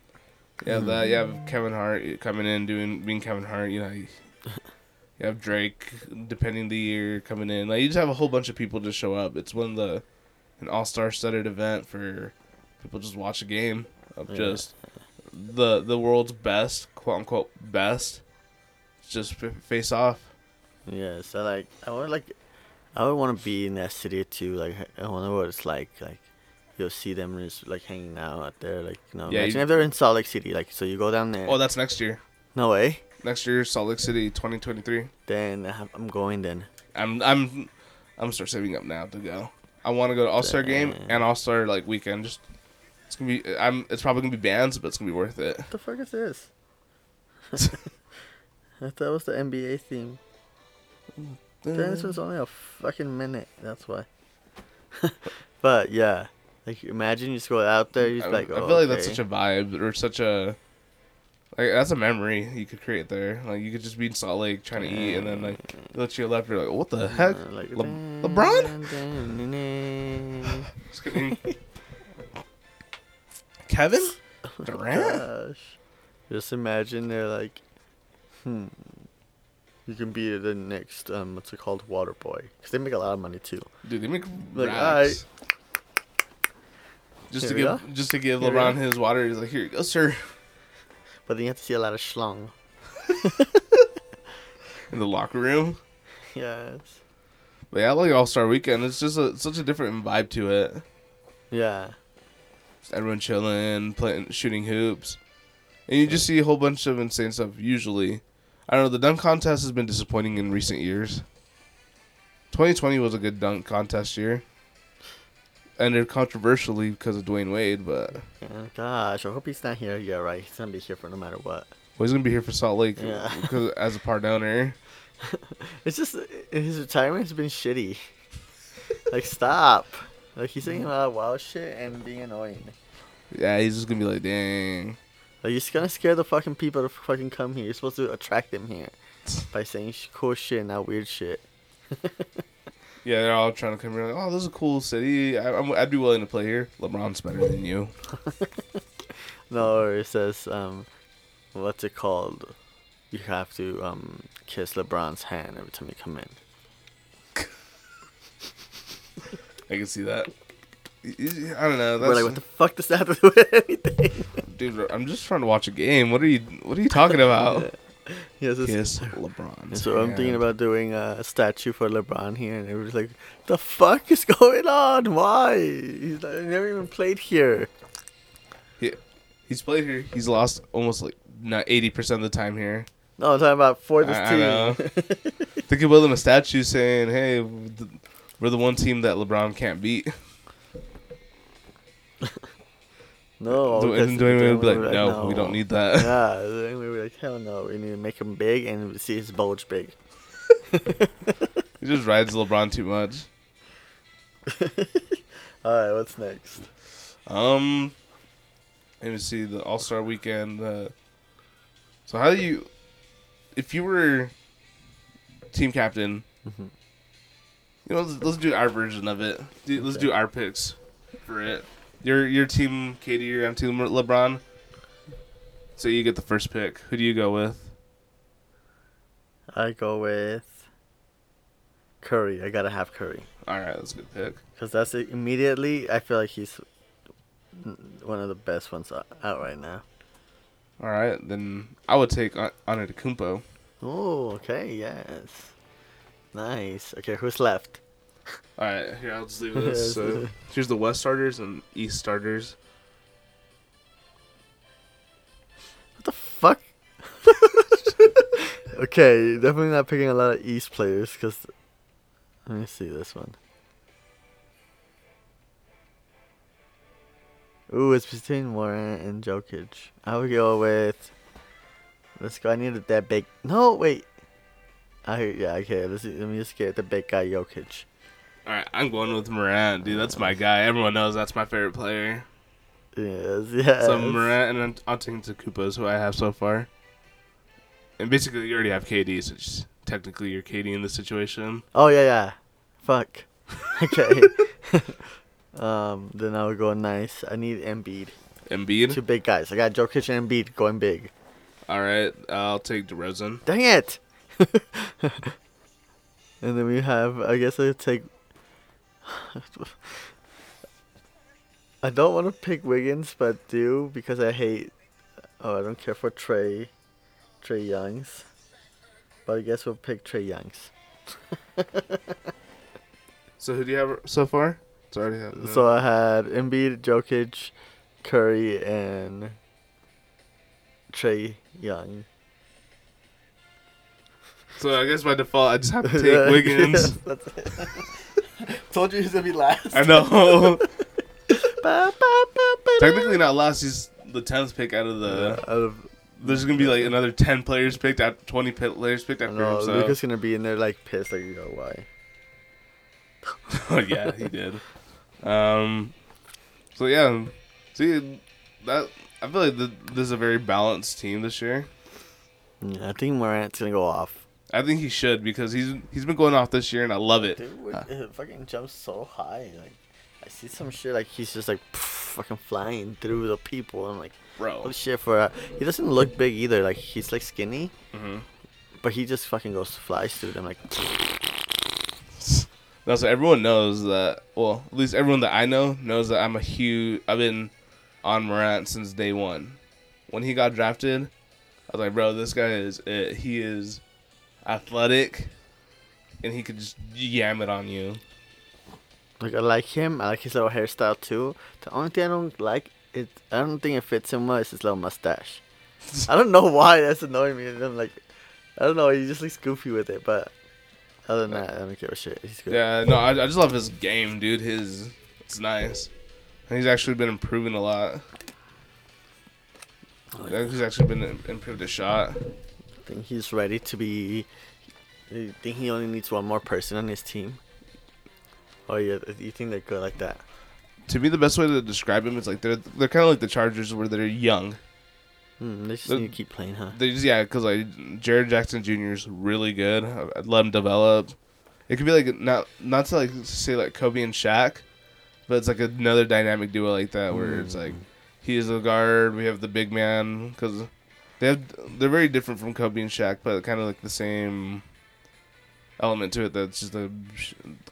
You have that. You have mm-hmm. Kevin Hart coming in doing being Kevin Hart. You know, you, you have Drake depending the year coming in. Like you just have a whole bunch of people just show up. It's one of the an all star studded event for people just watch a game of Yeah. just the the world's best, quote unquote best, just face off. Yeah, so like I would like, I would want to be in that city too. Like I wonder what it's like. Like you'll see them just like hanging out out there. Like you know, Yeah, imagine you- if they're in Salt Lake City. Like so, you go down there. Oh, that's next year. no way. Next year, Salt Lake City, 2023. Then I'm- going. Then I'm I'm I'm start saving up now to go. I want to go to All Star game and All Star like weekend. Just it's gonna be. I'm. It's probably gonna be bands, but it's gonna be worth it. what the fuck is this? I thought it was the NBA theme. Mm. Then this was only a fucking minute. That's why. but yeah, like imagine you just go out there. You I, like. I oh, feel like that's such a vibe or such a like that's a memory you could create there. Like you could just be in Salt Lake trying to eat, and then like you look to your left, you're like, what the heck? Like, Le- LeBron? Just kidding. Kevin Oh Durant. Gosh. Just imagine they're like, hmm, you can be the next, um, what's it called, water boy. Because they make a lot of money too. Dude, they make Like, racks. Just to Here we give, just to give LeBron his water. He's like, here you go, sir. But then you have to see a lot of schlong. In the locker room. Yes. But yeah, I like All Star Weekend. It's just a, such a different vibe to it. Yeah. Just everyone chilling, playing, shooting hoops, and you just see a whole bunch of insane stuff. Usually, I don't know. The dunk contest has been disappointing in recent years. 2020 was a good dunk contest year. Ended controversially because of Dwyane Wade, but Oh, gosh, I hope he's not here. Yeah, right. He's gonna be here for no matter what. well, he's gonna be here for Salt Lake Yeah. because as a part owner. It's just his retirement has been shitty. like, stop. Like he's saying a lot of wild shit and being annoying. Yeah, he's just gonna be like, dang. Like you're just gonna scare the fucking people to fucking come here. You're supposed to attract them here by saying cool shit, and not weird shit. Yeah, they're all trying to come here. Like, oh, this is a cool city. I, I'm, I'd be willing to play here. LeBron's better than you. No, it says um, what's it called? You have to um kiss LeBron's hand every time you come in. I can see that. I don't know. That's, We're like, what the fuck does that have to do with anything? Dude, I'm just trying to watch a game. What are you What are you talking about? yes, it's, Kiss LeBron. And so I'm thinking about doing uh, a statue for LeBron here, and everybody's like, "The fuck is going on? Why? He's not, he never even played here." He, he's played here. He's lost almost like not 80 percent of the time here. No, I'm talking about for this I- I team. know. They could build him a statue saying, "Hey, we're the one team that LeBron can't beat." No, and Dwyane Wade would be like, we're "No, we don't need that." yeah, then we were like, hell no, we need to make him big and see his bulge big. he just rides LeBron too much. All right, what's next? Um, let me see the All Star Weekend. Uh, so how do you, if you were team captain, Mhm. you know, let's, let's do our version of it. Let's Okay. do our picks for it. Your your team, KD. Your I'm team LeBron. So you get the first pick. Who do you go with? I go with Curry. I gotta have Curry All right, that's a good pick. because that's it. immediately. I feel like he's one of the best ones out right now. All right, then I would take An- Antetokounmpo. Oh, okay, yes, nice. Okay, who's left? All right, here I'll just leave this. So here's the West starters and East starters. What the fuck? okay, definitely not picking a lot of East players because. Let me see this one. Ooh, it's between Warren and Jokic. I would go with. Let's go. I need that big. No, wait. I yeah okay. Let's let me just get the big guy Jokic. All right, I'm going with Morant, dude. That's my guy. Everyone knows that's my favorite player. Yes, yes. So Morant and Antetokounmpo is who I have so far. And basically, you already have KD, so just technically you're KD in this situation. Oh yeah, yeah. Fuck. Okay. um, then I would go nice. I need Embiid. Embiid. Two big guys. I got Jokic and Embiid going big. All right, I'll take DeRozan. Dang it! and then we have. I guess I take. I don't want to pick Wiggins, but do because I hate. Oh, I don't care for Trae, Trae Youngs, but I guess we'll pick Trae Youngs. So who do you have so far? It's already have, So I had Embiid, Jokic, Curry, and Trae Young. so I guess by default I just have to take Wiggins. That's it. Told you he's gonna be last. I know. Ba, ba, ba, ba, Technically not last. He's the tenth pick out of the. Out of, There's gonna be like another ten players picked out, twenty players picked I after know, him. So Luka's gonna be in there like pissed, like, yo, why? oh yeah, he did. Um, so yeah, see that I feel like the, this is a very balanced team this year. Yeah, I think Morant's gonna go off. I think he should because he's he's been going off this year and I love it. Dude, Uh. it fucking jumps so high. Like, I see some shit like he's just like fucking flying through the people. I'm like, Bro, holy shit! For uh, he doesn't look big either. Like he's like skinny, hmm but he just fucking goes flies through them. Like, no, so everyone knows that. Well, at least everyone that I know knows that I'm a huge. I've been on Morant since day one. When he got drafted, I was like, bro, this guy is it. He is athletic, and he could just yam it on you. like I like him. I like his little hairstyle too. The only thing I don't like it, I don't think it fits him well. Is his little mustache. I don't know why that's annoying me. I'm like, I don't know. He just looks goofy with it, but. Other than that, I don't give a shit. He's good. Yeah, no, I, I just love his game, dude. His it's nice. And he's actually been improving a lot. He's actually been im- improved his shot. I think he's ready to be. I think he only needs one more person on his team. Oh yeah, you think they're good like that? To me, the best way to describe him is like they're they're kind of like the Chargers, where they're young. Hmm, they just The- need to keep playing, huh? They just yeah, because like Jaren Jackson Jr. is really good. I'd let him develop. It could be like not not to like say like Kobe and Shaq, but it's like another dynamic duo like that where it's like he is the guard, we have the big man because they have they're very different from Kobe and Shaq, but kind of like the same element to it. That's just the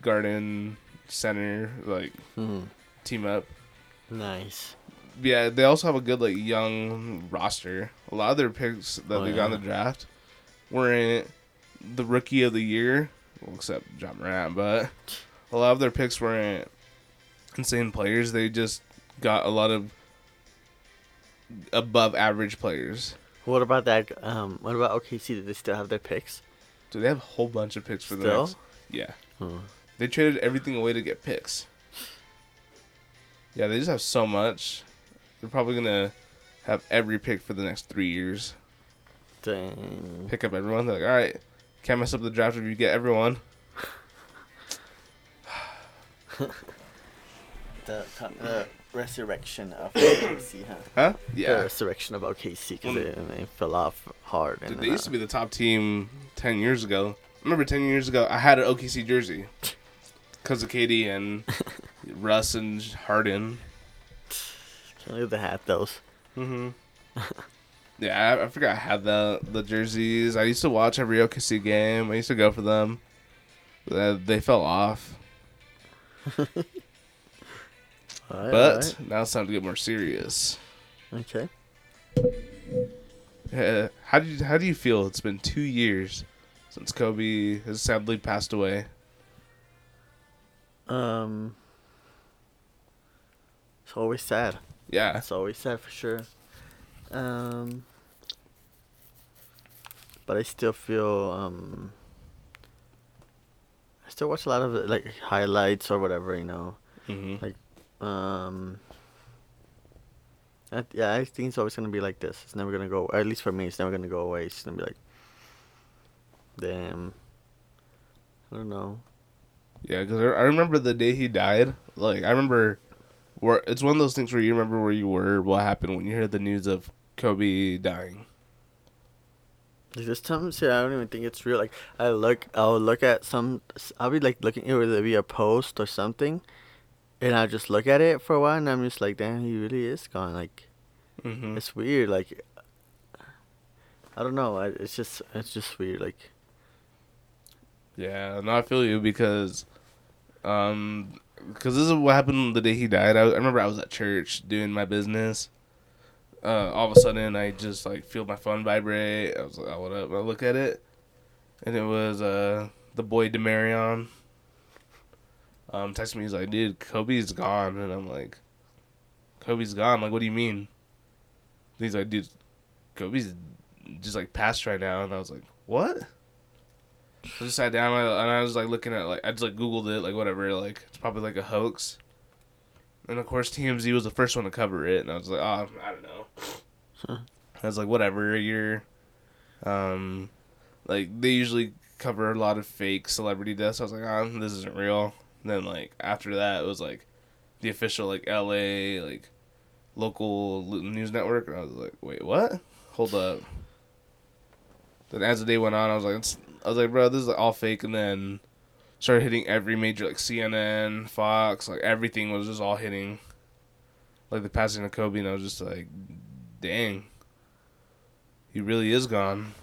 garden center like Hmm, team up. nice. Yeah, they also have a good like young roster. A lot of their picks that Oh, they got in the draft weren't the rookie of the year, well, except Ja Morant, but a lot of their picks weren't insane players. They just got a lot of above average players. What about that? Um, what about OKC? Do they still have their picks? So they have a whole bunch of picks for the Still? next. Yeah, Hmm. they traded everything away to get picks. Yeah, they just have so much. They're probably gonna have every pick for the next three years. Dang. pick up everyone. They're like, all right, can't mess up the draft if you get everyone. The, the resurrection of OKC, huh? Huh? The Yeah. resurrection of OKC because they, they fell off hard. Dude, And, they used to uh, be the top team 10 years ago. I remember 10 years ago, I had an OKC jersey because of KD and Russ and Harden. Can't believe they had those. hmm yeah, I, I forgot I had the, the jerseys. I used to watch every OKC game. I used to go for them. Uh, they fell off. Alright, But now it's time to get more serious. okay. Uh, how do you how do you feel? It's been two years since Kobe has sadly passed away. Um, it's always sad. Yeah, It's always sad for sure. Um, but I still feel um. I still watch a lot of like highlights or whatever you know. hmm Like, Um. I, yeah, I think it's always gonna be like this. It's never gonna go. At least for me, it's never gonna go away. It's gonna be like, damn. I don't know. yeah. Because I remember the day he died. Like I remember, where it's one of those things where you remember where you were, what happened when you heard the news of Kobe dying. This time, yeah, I don't even think it's real. Like I look, I'll look at some. I'll be like looking, it would be a post or something, and I just look at it for a while, and I'm just like, damn, he really is gone. Like hmm it's weird. Like I don't know. It's just, it's just weird. Like Yeah, no, I feel you because, um, because this is what happened the day he died. I, I remember I was at church doing my business, uh, all of a sudden I just like feel my phone vibrate. I was like, oh, what up? I look at it, and it was uh the boy Demarion. Um, texted me. He's like, dude, Kobe's gone, and I'm like, Kobe's gone. Like, what do you mean? He's like, dude, Kobe's just like passed right now, and I was like, what? So I just sat down and I was like looking at like I just like googled it like whatever like it's probably like a hoax. And of course TMZ was the first one to cover it, and I was like, oh, I don't know. Huh. I was like, whatever. You're, um, like they usually cover a lot of fake celebrity deaths. I was like, oh, this isn't real. And then like after that, it was like the official like L.A. like local news network, and I was like, wait, what? Hold up. Then as the day went on, I was like, I was like, bro, this is like, all fake. And then started hitting every major like CNN, Fox, like everything was just all hitting. Like the passing of Kobe, and I was just like, dang, he really is gone.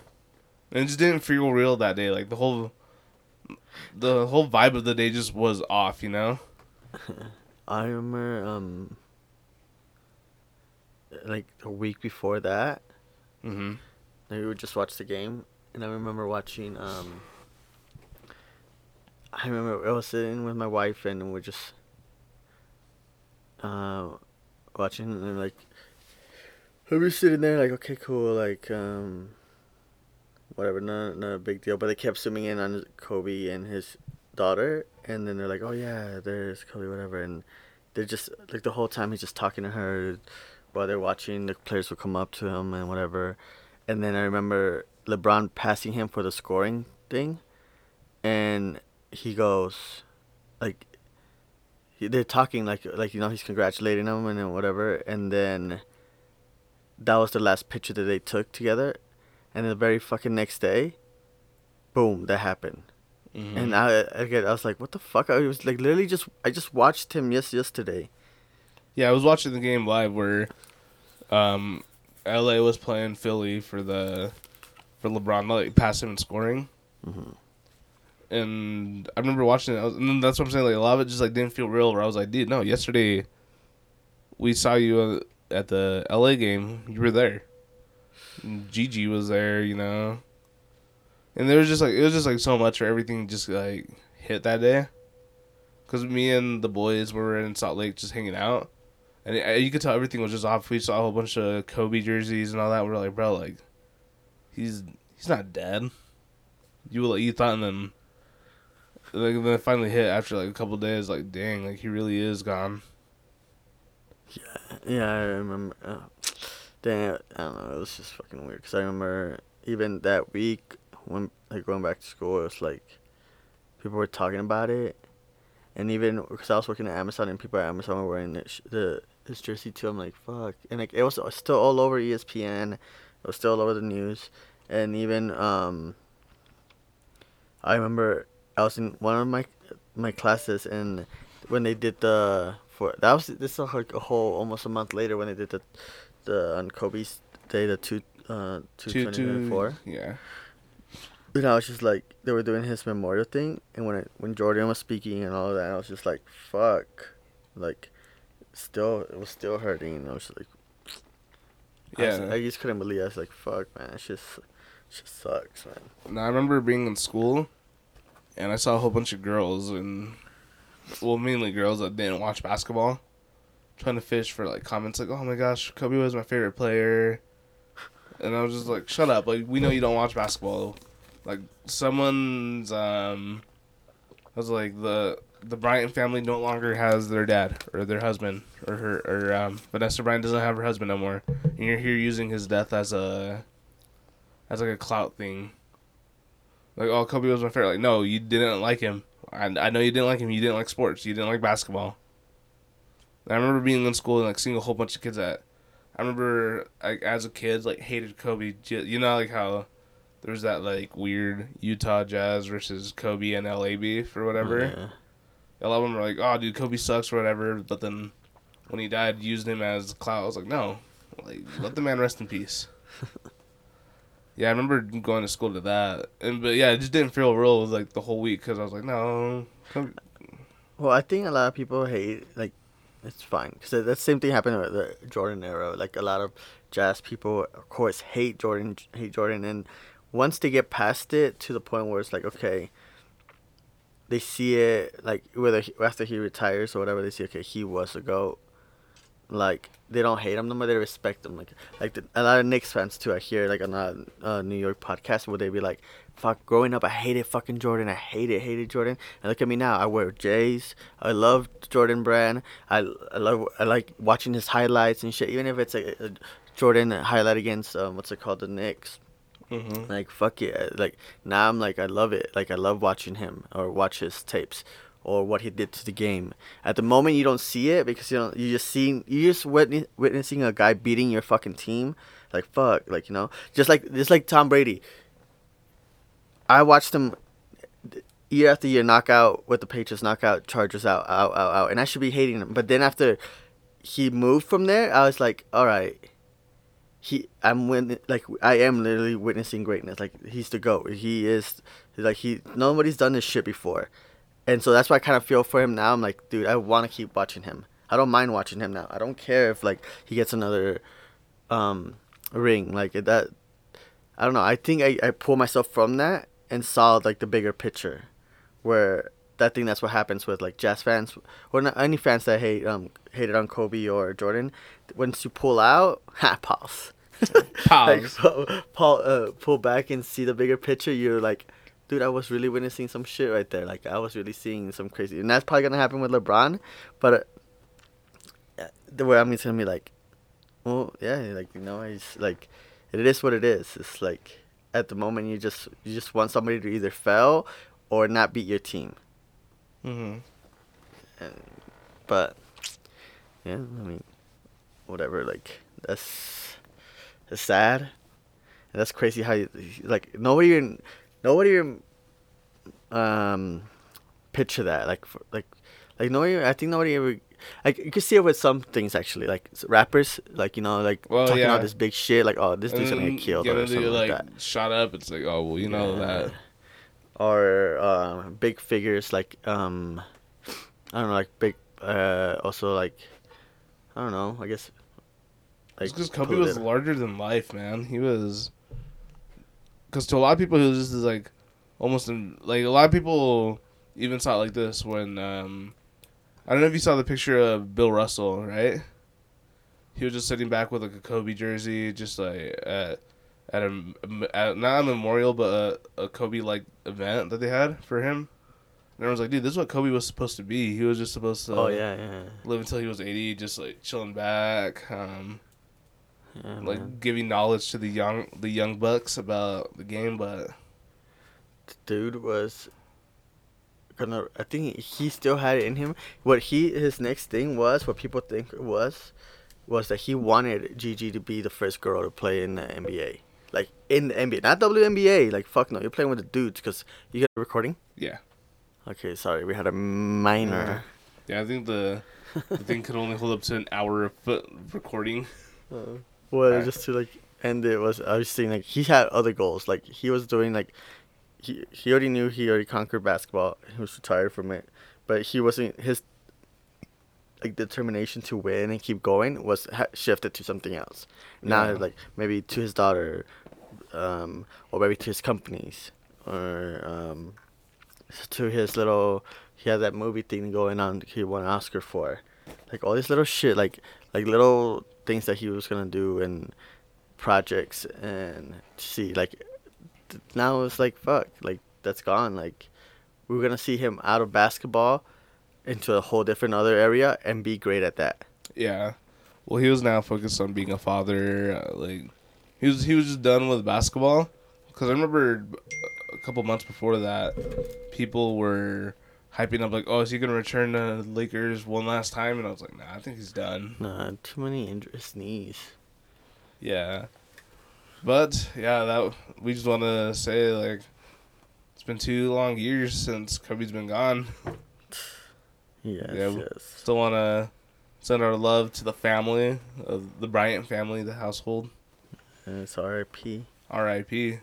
And it just didn't feel real that day. Like the whole, the whole vibe of the day just was off, you know. I remember um like a week before that, Mm-hmm. we would just watch the game, and I remember watching. Um, I remember I was sitting with my wife, and we're just uh, watching, and like we were sitting there, like okay, cool, like um, whatever, not not a big deal. But they kept zooming in on Kobe and his daughter, and then they're like, oh yeah, there's Kobe, whatever, and they're just like the whole time he's just talking to her while they're watching. The players will come up to him and whatever. And then I remember LeBron passing him for the scoring thing, and he goes, like, he- they're talking like like you know he's congratulating him and whatever, and then that was the last picture that they took together, and the very fucking next day, boom, that happened. Mm-hmm. And I again I was like, what the fuck? I was like literally just I just watched him yes yesterday. Yeah, I was watching the game live where um, LA was playing Philly for the for LeBron, like passing and scoring. Mhm. And I remember watching it, I was, and then that's what I'm saying. Like a lot of it just like didn't feel real. Where I was like, dude, no, yesterday we saw you uh, at the LA game. You were there. And Gigi was there, you know. And there was just like it was just like so much for everything just like hit that day. Cause me and the boys were in Salt Lake just hanging out, and it, you could tell everything was just off. We saw a whole bunch of Kobe jerseys and all that. We're like, bro, like, he's he's not dead. You you thought, and then like then it finally hit after like a couple days. Like, dang, like he really is gone. Yeah, I remember. Uh, dang, I don't know. It was just fucking weird. Cause I remember even that week when like going back to school, it was like people were talking about it, and even because I was working at Amazon and people at Amazon were wearing the, the jersey too. I'm like, fuck, and like it was still all over ESPN. It was still all over the news, and even um. I remember I was in one of my my classes and when they did the for that was this was like a whole almost a month later when they did the the on Kobe's day the two uh two Two twenty two four. Yeah. And I was just like they were doing his memorial thing, and when it, when Jordan was speaking and all that, I was just like, "Fuck," like, still it was still hurting. And I was just like, I, was- Yeah. I just couldn't believe. It. I was like, "Fuck, man, it's just, it just sucks, man." Now I remember being in school, and I saw a whole bunch of girls and, well, mainly girls that didn't watch basketball, trying to fish for like comments like, "Oh my gosh, Kobe was my favorite player," and I was just like, "Shut up! Like we know you don't watch basketball." Like someone's um, I was like the the Bryant family no longer has their dad or their husband or her or um, Vanessa Bryant doesn't have her husband no more, and you're here using his death as a as like a clout thing. Like, oh, Kobe was my favorite. Like, no, you didn't like him. I, I know you didn't like him. You didn't like sports. You didn't like basketball. I remember being in school and like seeing a whole bunch of kids that I remember like as a kid like hated Kobe. You know like how there was that like weird Utah Jazz versus Kobe and LA beef or whatever. Yeah. A lot of them were like, oh, dude, Kobe sucks or whatever. But then when he died, used him as clout. I was like, no, like let the man rest in peace. yeah, I remember going to school to that, and but yeah, it just didn't feel real like the whole week because I was like, no, Kobe. Well, I think a lot of people hate like it's fine because the same thing happened with the Jordan era. Like a lot of jazz people, of course, hate Jordan, hate Jordan, and once they get past it to the point where it's like okay, they see it like whether he, after he retires or whatever, they see okay he was a goat. Like they don't hate him no more, they respect him. Like like the, a lot of Knicks fans too. I hear like on a uh, New York podcast where they be like, "Fuck, growing up, I hated fucking Jordan. I hated hated Jordan. And look at me now. I wear J's. I love Jordan Brand. I, I love I like watching his highlights and shit. Even if it's a, a Jordan highlight against um, what's it called, the Knicks." Mm-hmm. Like fuck it, like now I'm like I love it. Like I love watching him or watch his tapes or what he did to the game. At the moment, you don't see it because you know you just seeing you just witness, witnessing a guy beating your fucking team. Like fuck, like you know, just like just like Tom Brady. I watched him year after year knock out with the Patriots, knock out Chargers out, out, out, out, and I should be hating him. But then after he moved from there, I was like, all right he I'm when like I am literally witnessing greatness. Like he's the goat. He is like he nobody's done this shit before, and so that's why I kind of feel for him now. I'm like, dude, I want to keep watching him. I don't mind watching him now. I don't care if like he gets another um ring like that. I don't know. I think I I pull myself from that and saw like the bigger picture, where I think that's what happens with like jazz fans or not any fans that hate um hated on Kobe or Jordan. Once you pull out, ha, pause. Pause. like, pull, uh, pull back and see the bigger picture. You're like, dude, I was really witnessing some shit right there. Like, I was really seeing some crazy, and that's probably gonna happen with LeBron. But uh, the way I'm gonna be like, well, yeah, like you know, it's like, it is what it is. It's like at the moment you just you just want somebody to either fail or not beat your team. Mhm. And, but yeah, I mean, whatever. Like that's that's sad. And that's crazy how you like nobody even nobody even um picture that like for, like like nobody I think nobody ever like you can see it with some things actually like rappers like you know like well, talking yeah. about this big shit like oh this dude's gonna get killed or something like, like that. shot up it's like oh well you know yeah. that or uh, big figures like um I don't know like big uh also like I don't know I guess like, because Kobe was larger than life, man. He was. Because to a lot of people, he was just like, almost in, like a lot of people even saw it like this when um, I don't know if you saw the picture of Bill Russell, right? He was just sitting back with like a Kobe jersey, just like at at a at, not a memorial, but a, a Kobe like event that they had for him. And everyone's like, dude, this is what Kobe was supposed to be. He was just supposed to. Oh yeah, yeah. Live until he was eighty, just like chilling back. Um, yeah, like man. giving knowledge to the young the young bucks about the game, but dude was I think he still had it in him. What he his next thing was, what people think it was, was that he wanted Gigi to be the first girl to play in the NBA. Like in the NBA, not WNBA. Like fuck no, you're playing with the dudes because you got a recording. Yeah. Okay, sorry, we had a minor. Yeah, I think the the thing could only hold up to an hour of recording. Uh, well, right. just to like end it was I was saying like he had other goals. Like he was doing like he he already knew he already conquered basketball. He was retired from it, but he wasn't his like determination to win and keep going was ha- shifted to something else. Now yeah. like maybe to his daughter, um, or maybe to his companies, or um, to his little. He had that movie thing going on. He won an Oscar for, like all this little shit, like like little things that he was gonna do and projects and see like now it's like fuck like that's gone like we're gonna see him out of basketball into a whole different other area and be great at that yeah well he was now focused on being a father uh, like he was he was just done with basketball because i remember a couple months before that people were hyping up like, oh, is he gonna return to Lakers one last time? And I was like, nah, I think he's done. Nah, too many injuries knees. Yeah, but yeah, that we just want to say like, it's been two long years since Kobe's been gone. Yes, yeah, yes. Still want to send our love to the family of the Bryant family, the household. It's R.I.P. R.I.P.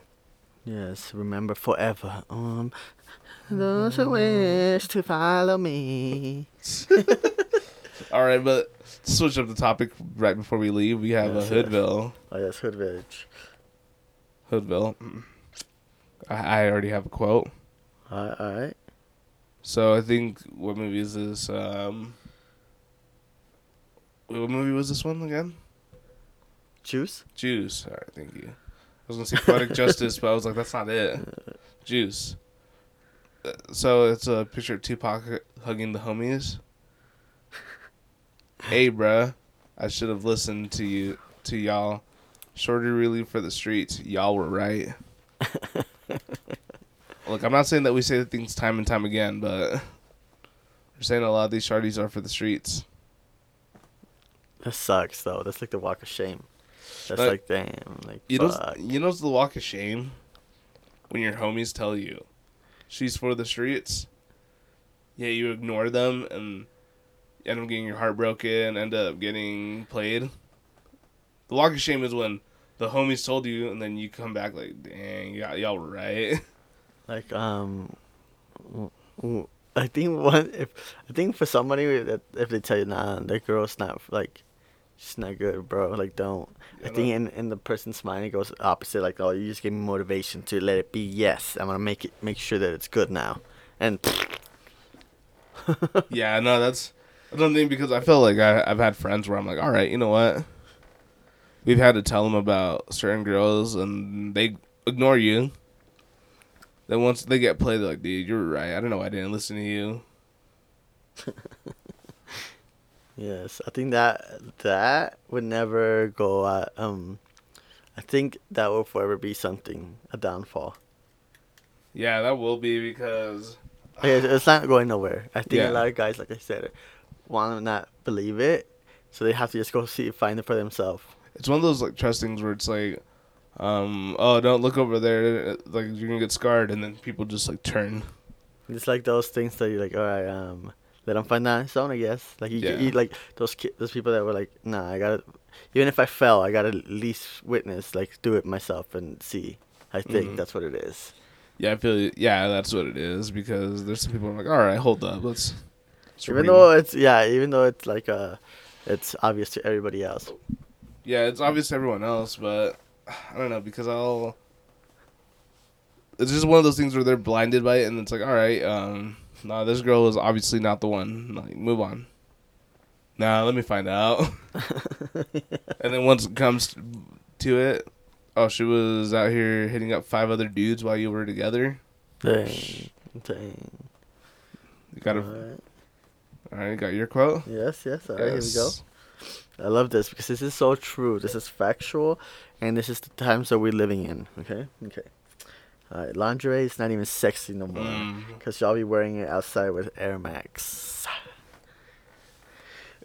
Yes, remember forever. Um, those who wish to follow me. All right, but switch up the topic right before we leave. We have Yes, a yes. Hoodville. Oh yes, Hood Village. Hoodville. I, I already have a quote. All right, all right. So I think what movie is this? Um, what movie was this one again? Juice. Juice. All right, thank you. I was gonna say poetic justice, but I was like, that's not it. Juice. Uh, So it's a picture of Tupac hugging the homies. Hey, bruh, I should have listened to you, to y'all. Shorty really for the streets. Y'all were right. Look, I'm not saying that we say the things time and time again, but we're saying a lot of these shorties are for the streets. That sucks though. That's like the walk of shame. That's But- like damn. Like You know, fuck. you know, it's the walk of shame when your homies tell you she's for the streets. Yeah, you ignore them and end up getting your heart broken, end up getting played. The walk of shame is when the homies told you, and then you come back like, "Dang, y'all, y'all were right." Like um, I think one if I think for somebody that if they tell you nah, that girl's not like, she's not good, bro. Like don't. I think no. in in the person's mind it goes opposite. Like oh, you just gave me motivation to let it be. Yes, I'm gonna make it make sure that it's good now. And yeah, no, that's another thing because I feel like I, I've had friends where I'm like, all right, you know what? We've had to tell them about certain girls and they ignore you. Then once they get played, they're like, dude, you're right. I don't know why I didn't listen to you. yes, I think that that would never go. Uh, um, I think that will forever be something a downfall. Yeah, that will be because it's- it's not going nowhere. I think Yeah. a lot of guys, like I said, want to not believe it, so they have to just go see find it for themselves. it's one of those like trust things where it's like, um, oh, don't look over there, like you're gonna get scarred, and then people just like turn. It's like those things that you're like, all right, um, let them find his own, I guess. Like you, Yeah. you like those ki- those people that were like, nah, I gotta, even if I fell, I gotta at least witness, like do it myself and see. I think Mhm. that's what it is. Yeah, I feel. Yeah, that's what it is because there's some people who are like, all right, hold up, let's. Let's Even though it's yeah, even though it's like uh, it's obvious to everybody else. Yeah, it's obvious to everyone else, but I don't know because I'll. It's just one of those things where they're blinded by it, and it's like, all right, um, no, this girl is obviously not the one. Like, move on. Nah, let me find out. and then once it comes to it, oh, she was out here hitting up five other dudes while you were together. Dang, dang. You got a, Alright. All right, got your quote. Yes, yes. All right, here we go. I love this because this is so true. This is factual, and this is the times that we're living in. Okay, okay. All right, lingerie is not even sexy no more Mm. because y'all be wearing it outside with Air Max.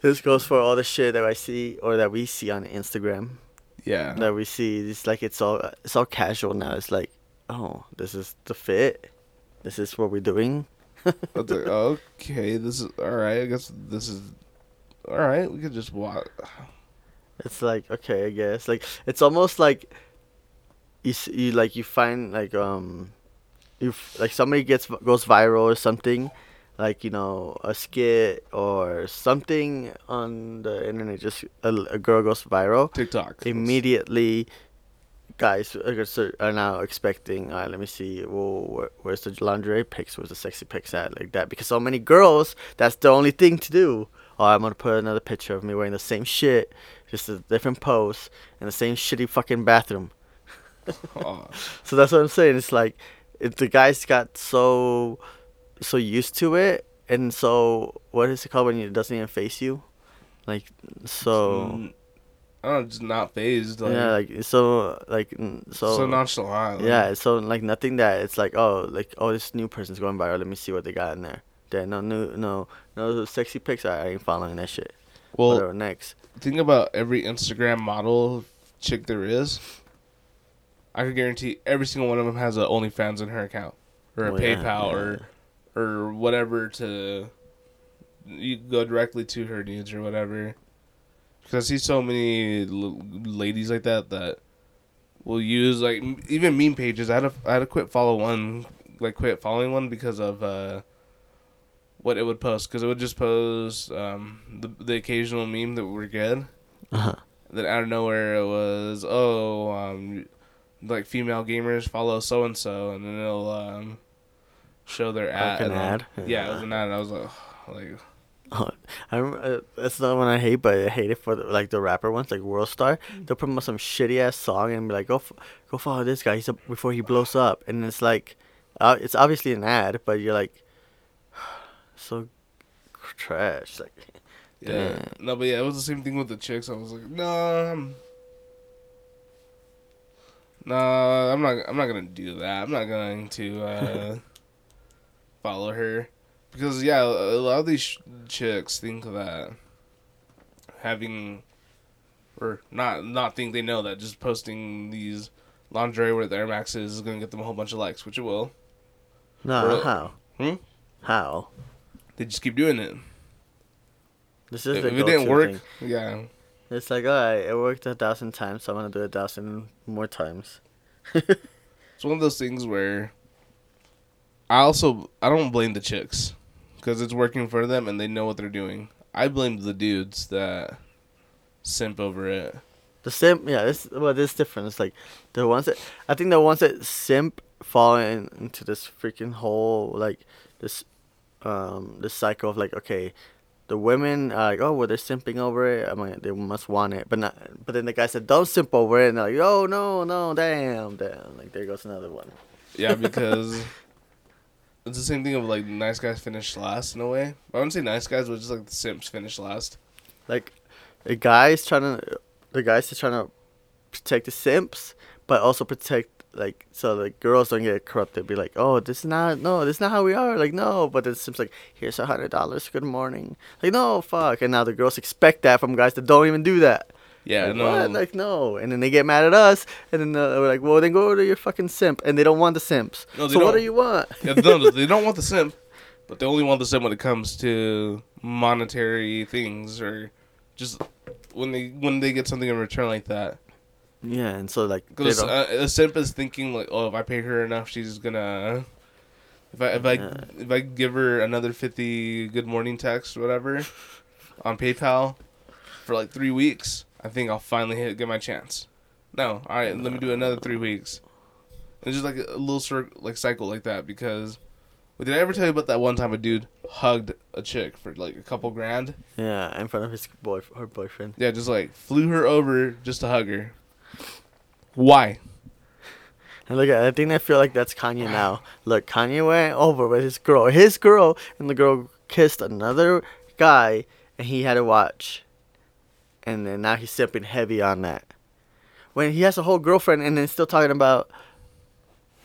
This goes for all the shit that I see or that we see on Instagram. Yeah. That we see, it's like it's all it's all casual now. It's like, oh, this is the fit. This is what we're doing. Like, okay, this is all right. I guess this is all right. We could just walk. It's like okay, I guess like it's almost like you you like you find like um if like somebody gets goes viral or something like you know a skit or something on the internet just a, a girl goes viral TikTok. immediately guys are now expecting all right let me see where's the lingerie pics? Where's the sexy pics at? Like that because so many girls that's the only thing to do. Oh i'm gonna put another picture of me wearing the same shit just a different pose in the same shitty fucking bathroom. Oh, so that's what i'm saying it's like if the guys got so so used to it and so what is it called when it doesn't even face you? Like so mm, I don't know, just not phased. Like, yeah like so like so so, nonchalant. like, Yeah, so like nothing that it's like oh like oh this new person's going viral. Let me see what they got in there. Then no new no no sexy pics. I, I ain't following that shit. Well, Whatever next. think about every Instagram model chick there is. I could guarantee every single one of them has a OnlyFans in her account, or a Well, yeah, PayPal, yeah. or or whatever to you go directly to her needs or whatever. Because I see so many l- ladies like that that will use like m- even meme pages. I had to I had to quit follow one like quit following one because of uh what it would post because it would just post um, the the occasional meme that were good. Uh-huh. Then out of nowhere it was oh um, like female gamers follow so and so, and then it'll um, show their ad. an and ad? Yeah, it was an ad. And I was like, like Oh, I remember, uh, that's not one I hate, but I hate it for the, like the rapper ones, like World Star. They'll promote some shitty ass song and be like, "Go, f- go follow this guy. He's up before he blows up." And it's like, uh, it's obviously an ad, but you're like, so trash. Like, yeah, Damn. no, but yeah, it was the same thing with the chicks. I was like, no, I'm, no, I'm not. I'm not gonna do that. I'm not going to uh, follow her because yeah, a lot of these sh- chicks think that having or not not think they know that just posting these lingerie with Air Maxes is gonna get them a whole bunch of likes, which it will. no, Really? how? Hmm? How? They just keep doing it. This is If the it didn't work, thing. yeah. It's like, all right, it worked a thousand times, so I'm gonna do it a thousand more times. It's one of those things where I also I don't blame the chicks because it's working for them and they know what they're doing. I blame the dudes that simp over it. The simp, yeah, this well, this different. It's like the ones that I think the ones that simp fall in, into this freaking hole, like this um this cycle of like okay, the women are like oh well they're simping over it. I mean they must want it, but not. But then the guy said don't simp over it, and they're like oh no no damn damn like there goes another one. Yeah, because it's the same thing of like nice guys finish last in a way. I wouldn't say nice guys, but just like the simps finish last. Like the guy's trying to the guy's just trying to protect the simps, but also protect like so the girls don't get corrupted. Be like, oh, this is not no, this is not how we are. Like no, but the simps like, here's a hundred dollars. Good morning. Like no, fuck. And now the girls expect that from guys that don't even do that. Yeah, like, no. what? Like no, and then they get mad at us, and then uh, we're like, well, then go to your fucking simp, and they don't want the simps. No, they so what don't. do you want? yeah, no, they don't want the simp, but they only want the simp when it comes to monetary things or just when they when they get something in return like that. yeah, and so like Because uh, a simp is thinking like, oh, if I pay her enough, she's gonna. If I if I Yeah. if I give her another fifty good morning text whatever, on PayPal, for like three weeks, I think I'll finally hit get my chance. No, all right, let me do another three weeks. It's just like a little cir- like cycle like that because. Did I ever tell you about that one time a dude hugged a chick for like a couple grand? yeah, in front of his boy, her boyfriend. Yeah, just like flew her over just to hug her. Why? And look, at I think I feel like that's Kanye now. Look, Kanye went over with his girl, his girl, and the girl kissed another guy, and he had to watch. And then now he's sipping heavy on that. When he has a whole girlfriend, and then still talking about,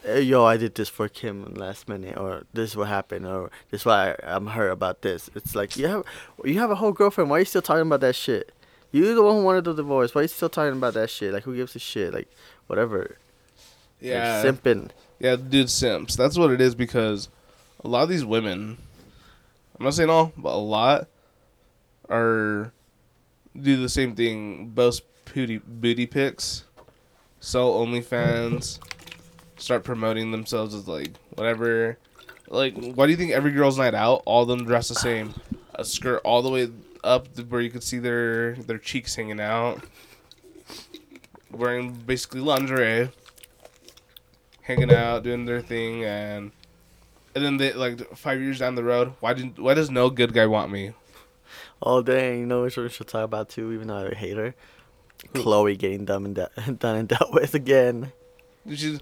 "Eh, yo, I did this for Kim last minute, or this is what happened, or this is why I'm hurt about this. It's like you have, you have a whole girlfriend. Why are you still talking about that shit? You're the one who wanted the divorce. Why are you still talking about that shit? Like, who gives a shit? Like, whatever. Yeah, simping. Yeah, dude, simps. That's what it is because a lot of these women, I'm not saying all, but a lot are do the same thing. Boast booty booty pics, sell OnlyFans, start promoting themselves as like whatever. Like, why do you think every girl's night out, all of them dress the same? A skirt all the way up where you could see their their cheeks hanging out, wearing basically lingerie hanging out, doing their thing, and and then they like five years down the road, why didn't why does no good guy want me? Oh dang, you know which one we should talk about too, even though I hate her. Khloe getting done and de- done and dealt with again. She's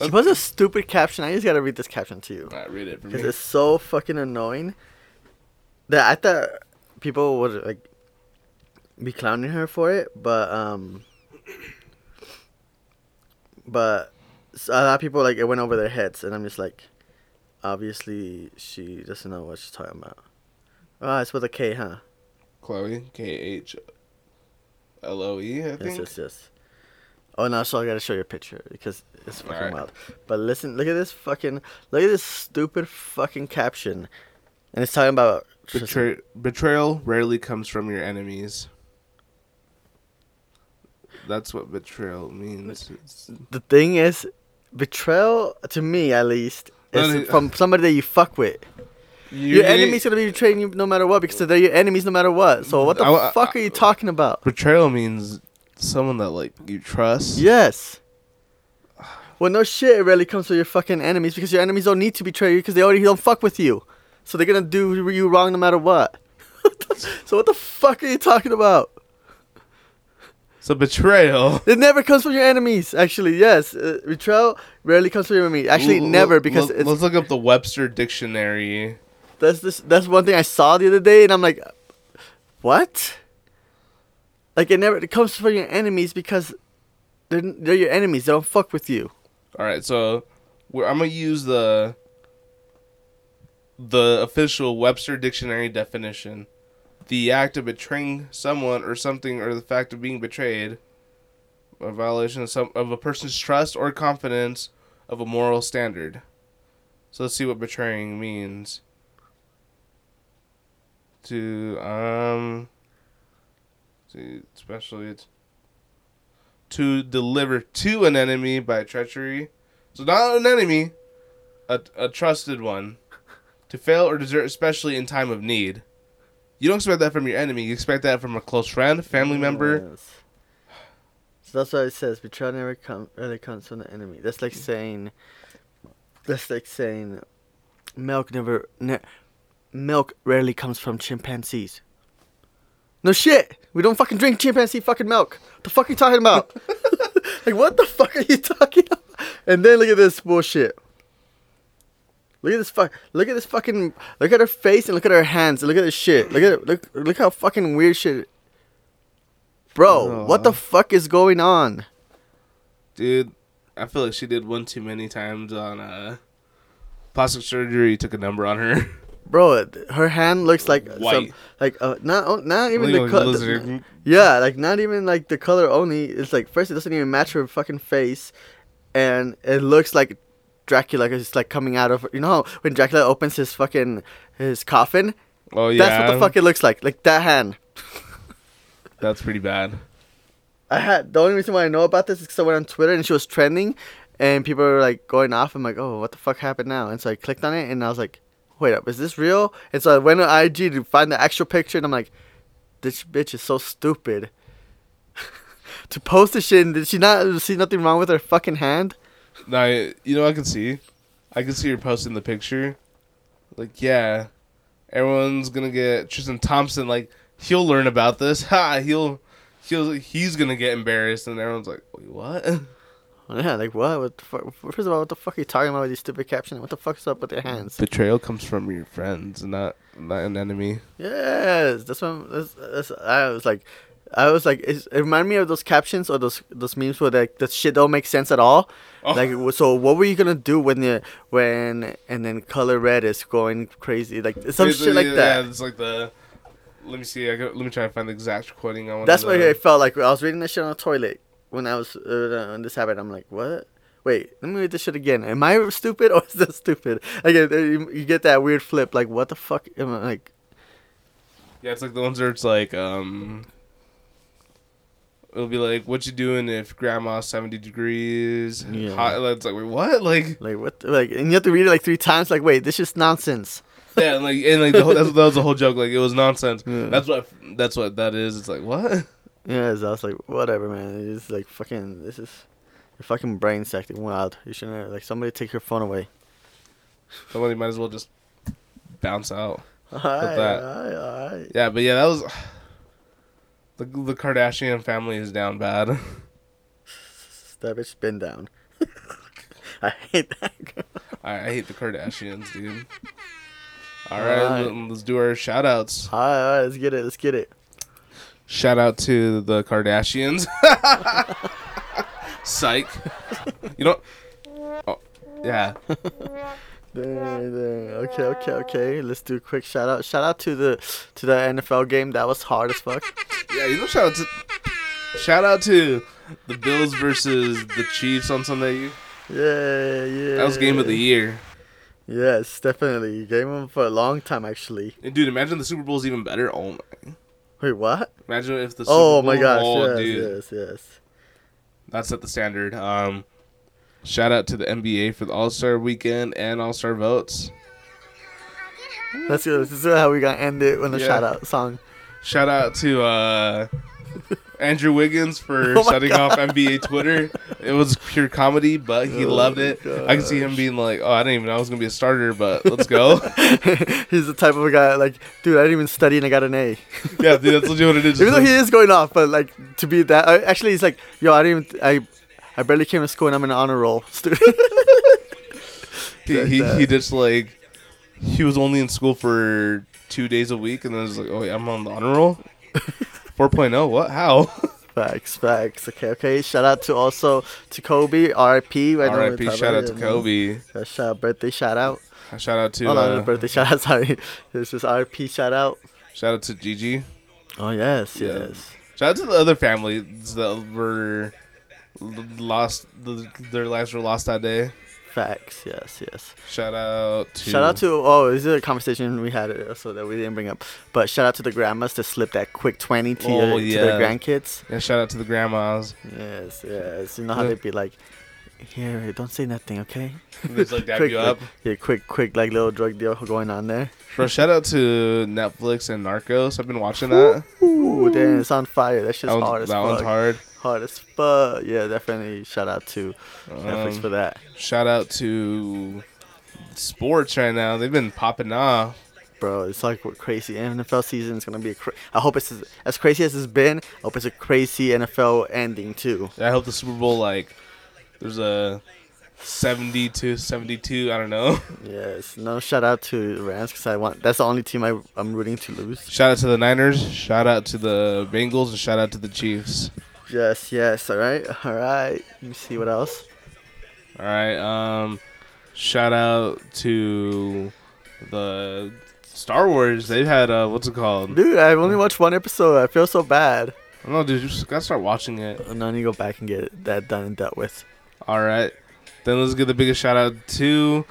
She puts a stupid caption. I just gotta read this caption to you not read it because it's so fucking annoying. That I thought people would like be clowning her for it, but um, but a lot of people like it went over their heads, and I'm just like, obviously she doesn't know what she's talking about. Ah, it's with a K, huh? Khloe K H L O E. I think. yes, yes. Oh no, so I gotta show you a picture because it's fucking Alright. wild. But listen, look at this fucking, look at this stupid fucking caption, and it's talking about Betray- betrayal rarely comes from your enemies. That's what betrayal means. The thing is, betrayal to me at least No, is no, from somebody that you fuck with. You your need- enemy's gonna be betraying you no matter what because they're your enemies no matter what. So what the I- I- fuck are you talking about? Betrayal means someone that like you trust. Yes. Well, no shit. It rarely comes from your fucking enemies because your enemies don't need to betray you because they already don't fuck with you. So they're gonna do you wrong no matter what. so what the fuck are you talking about? So betrayal. It never comes from your enemies. Actually, yes. Uh, betrayal rarely comes from your enemies. Actually, L- never because it's, let's look up the Webster dictionary. That's this. That's one thing I saw the other day, and I'm like, what? Like it never. It comes from your enemies because they're they're your enemies. They don't fuck with you. All right, so I'm gonna use the the official Webster dictionary definition: the act of betraying someone or something, or the fact of being betrayed, a violation of some of a person's trust or confidence of a moral standard. So let's see what betraying means. To um, see, especially it's to deliver to an enemy by treachery. So not an enemy, a, a trusted one. To fail or desert, especially in time of need. You don't expect that from your enemy. You expect that from a close friend, family member. So that's why it says betrayal never come really comes from the enemy. That's like saying that's like saying milk never ne- milk rarely comes from chimpanzees. No shit. We don't fucking drink chimpanzee fucking milk. What the fuck are you talking about? like what the fuck are you talking about? And then look at this bullshit. Look at this fuck. Look at this fucking. Look at her face and look at her hands and look at this shit. Look at it. Look. Look how fucking weird shit. Bro, what the fuck is going on? Dude, I feel like she did one too many times on uh, plastic surgery. Took a number on her. Bro, her hand looks like some, like uh, not oh, not even Like the a color. Yeah, like not even like the color only. It's like first it doesn't even match her fucking face, and it looks like Dracula is like coming out of you know how when Dracula opens his fucking his coffin. Oh yeah, That's what the fuck it looks like. Like that hand. That's pretty bad. I had the only reason why I know about this is because I went on Twitter and she was trending, and people were like going off. I'm like, oh, what the fuck happened now? And so I clicked on it and I was like, wait up, is this real? And so I went on IG to find the actual picture and I'm like, this bitch is so stupid. to post this shit and did she not see nothing wrong with her fucking hand? Now you know I can see, I can see her posting the picture. Like yeah, everyone's gonna get Tristan Thompson. Like he'll learn about this. Ha! He'll he'll he's gonna get embarrassed, and everyone's like, wait, what? Yeah, like what? What the fuck? First of all, what the fuck are you talking about with these stupid captions? What the fuck's up with your hands? Betrayal comes from your friends, not not an enemy. Yes, that's what I'm, that's, that's, I was like, I was like, it reminded me of those captions or those those memes where like the shit don't make sense at all. Oh. Like, so what were you gonna do when you when and then color red is going crazy, like some It's- shit like yeah, that. it's like the. Let me see. I got, let me try to find the exact quoting. I want. That's what I felt like. I was reading this shit on the toilet when I was uh, on this habit. I'm like, what? Wait, let me read this shit again. Am I stupid or is this stupid? Again, you, you get that weird flip. Like, what the fuck? Am I like? Yeah, it's like the ones where it's like um. It'll be like, what you doing if grandma's seventy degrees Yeah. hot? It's like, wait, what? Like, Like what? the- Like, and you have to read it like three times. Like, wait, this is nonsense. yeah, and like, and like the whole, that's, that was the whole joke. Like, it was nonsense. Yeah. That's what. That's what that is. It's like, what? Yeah, so I was like, whatever, man. It's like fucking. This is your fucking brain's acting wild. You shouldn't like somebody take your phone away. Somebody might as well just bounce out. Alright, that. alright, alright. Yeah, but yeah, that was. The the Kardashian family is down bad. That bitch been down. I hate that girl. I, I hate the Kardashians, dude. All right, let's do our shout outs. Alright, alright, let's get it. Let's get it. Shout out to the Kardashians. Psych. You know. Oh, yeah. Dang, dang. Okay, okay, okay. Let's do a quick shout out. Shout out to the to the NFL game. That was hard as fuck. Yeah, you know, shout out to. Shout out to the Bills versus the Chiefs on Sunday. Yeah, yeah. That was game of the year. Yes, definitely. Game of them for a long time actually. And dude, imagine the Super Bowl's even better. Oh my! Wait, what? Imagine if the Super Oh Bowl. my gosh! oh, yes, dude, yes, yes. that set the standard. Um, shout out to the NBA for the All Star Weekend and All Star votes. Let's go. This is how we gonna end it with a Yeah. shout out song. Shout out to uh, Andrew Wiggins for Oh shutting off NBA Twitter. It was pure comedy, but he Oh loved it. I can see him being like, "Oh, I didn't even know I was gonna be a starter, but let's go." He's the type of guy like, dude, I didn't even study and I got an A. yeah, dude, that's legit what it is. Even though he is going off, but like to be that, uh, actually, he's like, yo, I didn't even, I, I barely came to school and I'm an honor roll, student. he, he, he just like he was only in school for two days a week, and then was like, "Oh, yeah, I'm on the honor roll." 4.0. What? How? facts, facts. Okay, okay. Shout out to also to Kobe, R.I.P. We're R.I.P. Shout out to Kobe. Shout out, birthday shout out. Shout out to Oh no, uh, birthday shout out. Sorry, this is R.I.P. shout out. shout out to Gigi. Oh yes, Yeah. yes. Shout out to the other families that were lost. Their lives were lost that day. Facts. Yes, yes. Shout out to Shout out to oh, this is a conversation we had so that we didn't bring up. But shout out to the grandmas to slip that quick twenty to, Oh, your, to their grandkids. yeah. Shout out to the grandmas. Yes, yes. You know how Yeah. they'd be like, here, don't say nothing, okay? Just like dab quick, you like- up. yeah, quick, quick, like little drug deal going on there. Bro, shout out to Netflix and Narcos. I've been watching that. Ooh, damn, it's on fire. That shit's That, hard as that fuck. one's hard. Hard as fuck. Yeah, definitely. Shout out to Netflix Um, for that, Shout out to sports right now. They've been popping off. bro. It's like crazy NFL season is gonna be. A cra- I hope it's as, as crazy as it's been. I hope it's a crazy NFL ending too. I hope the Super Bowl like there's a 70 to 72. I don't know. Yes. No shout out to Rams because I want. That's the only team I, I'm rooting to lose. Shout out to the Niners. Shout out to the Bengals and shout out to the Chiefs. Yes. Yes. All right. All right. Let me see what else. All right. Um, shout out to the Star Wars. They've had uh, what's it called? Dude, I've only watched one episode. I feel so bad. I dude. You just gotta start watching it. And I need to go back and get that done and dealt with. All right. Then let's give the biggest shout out to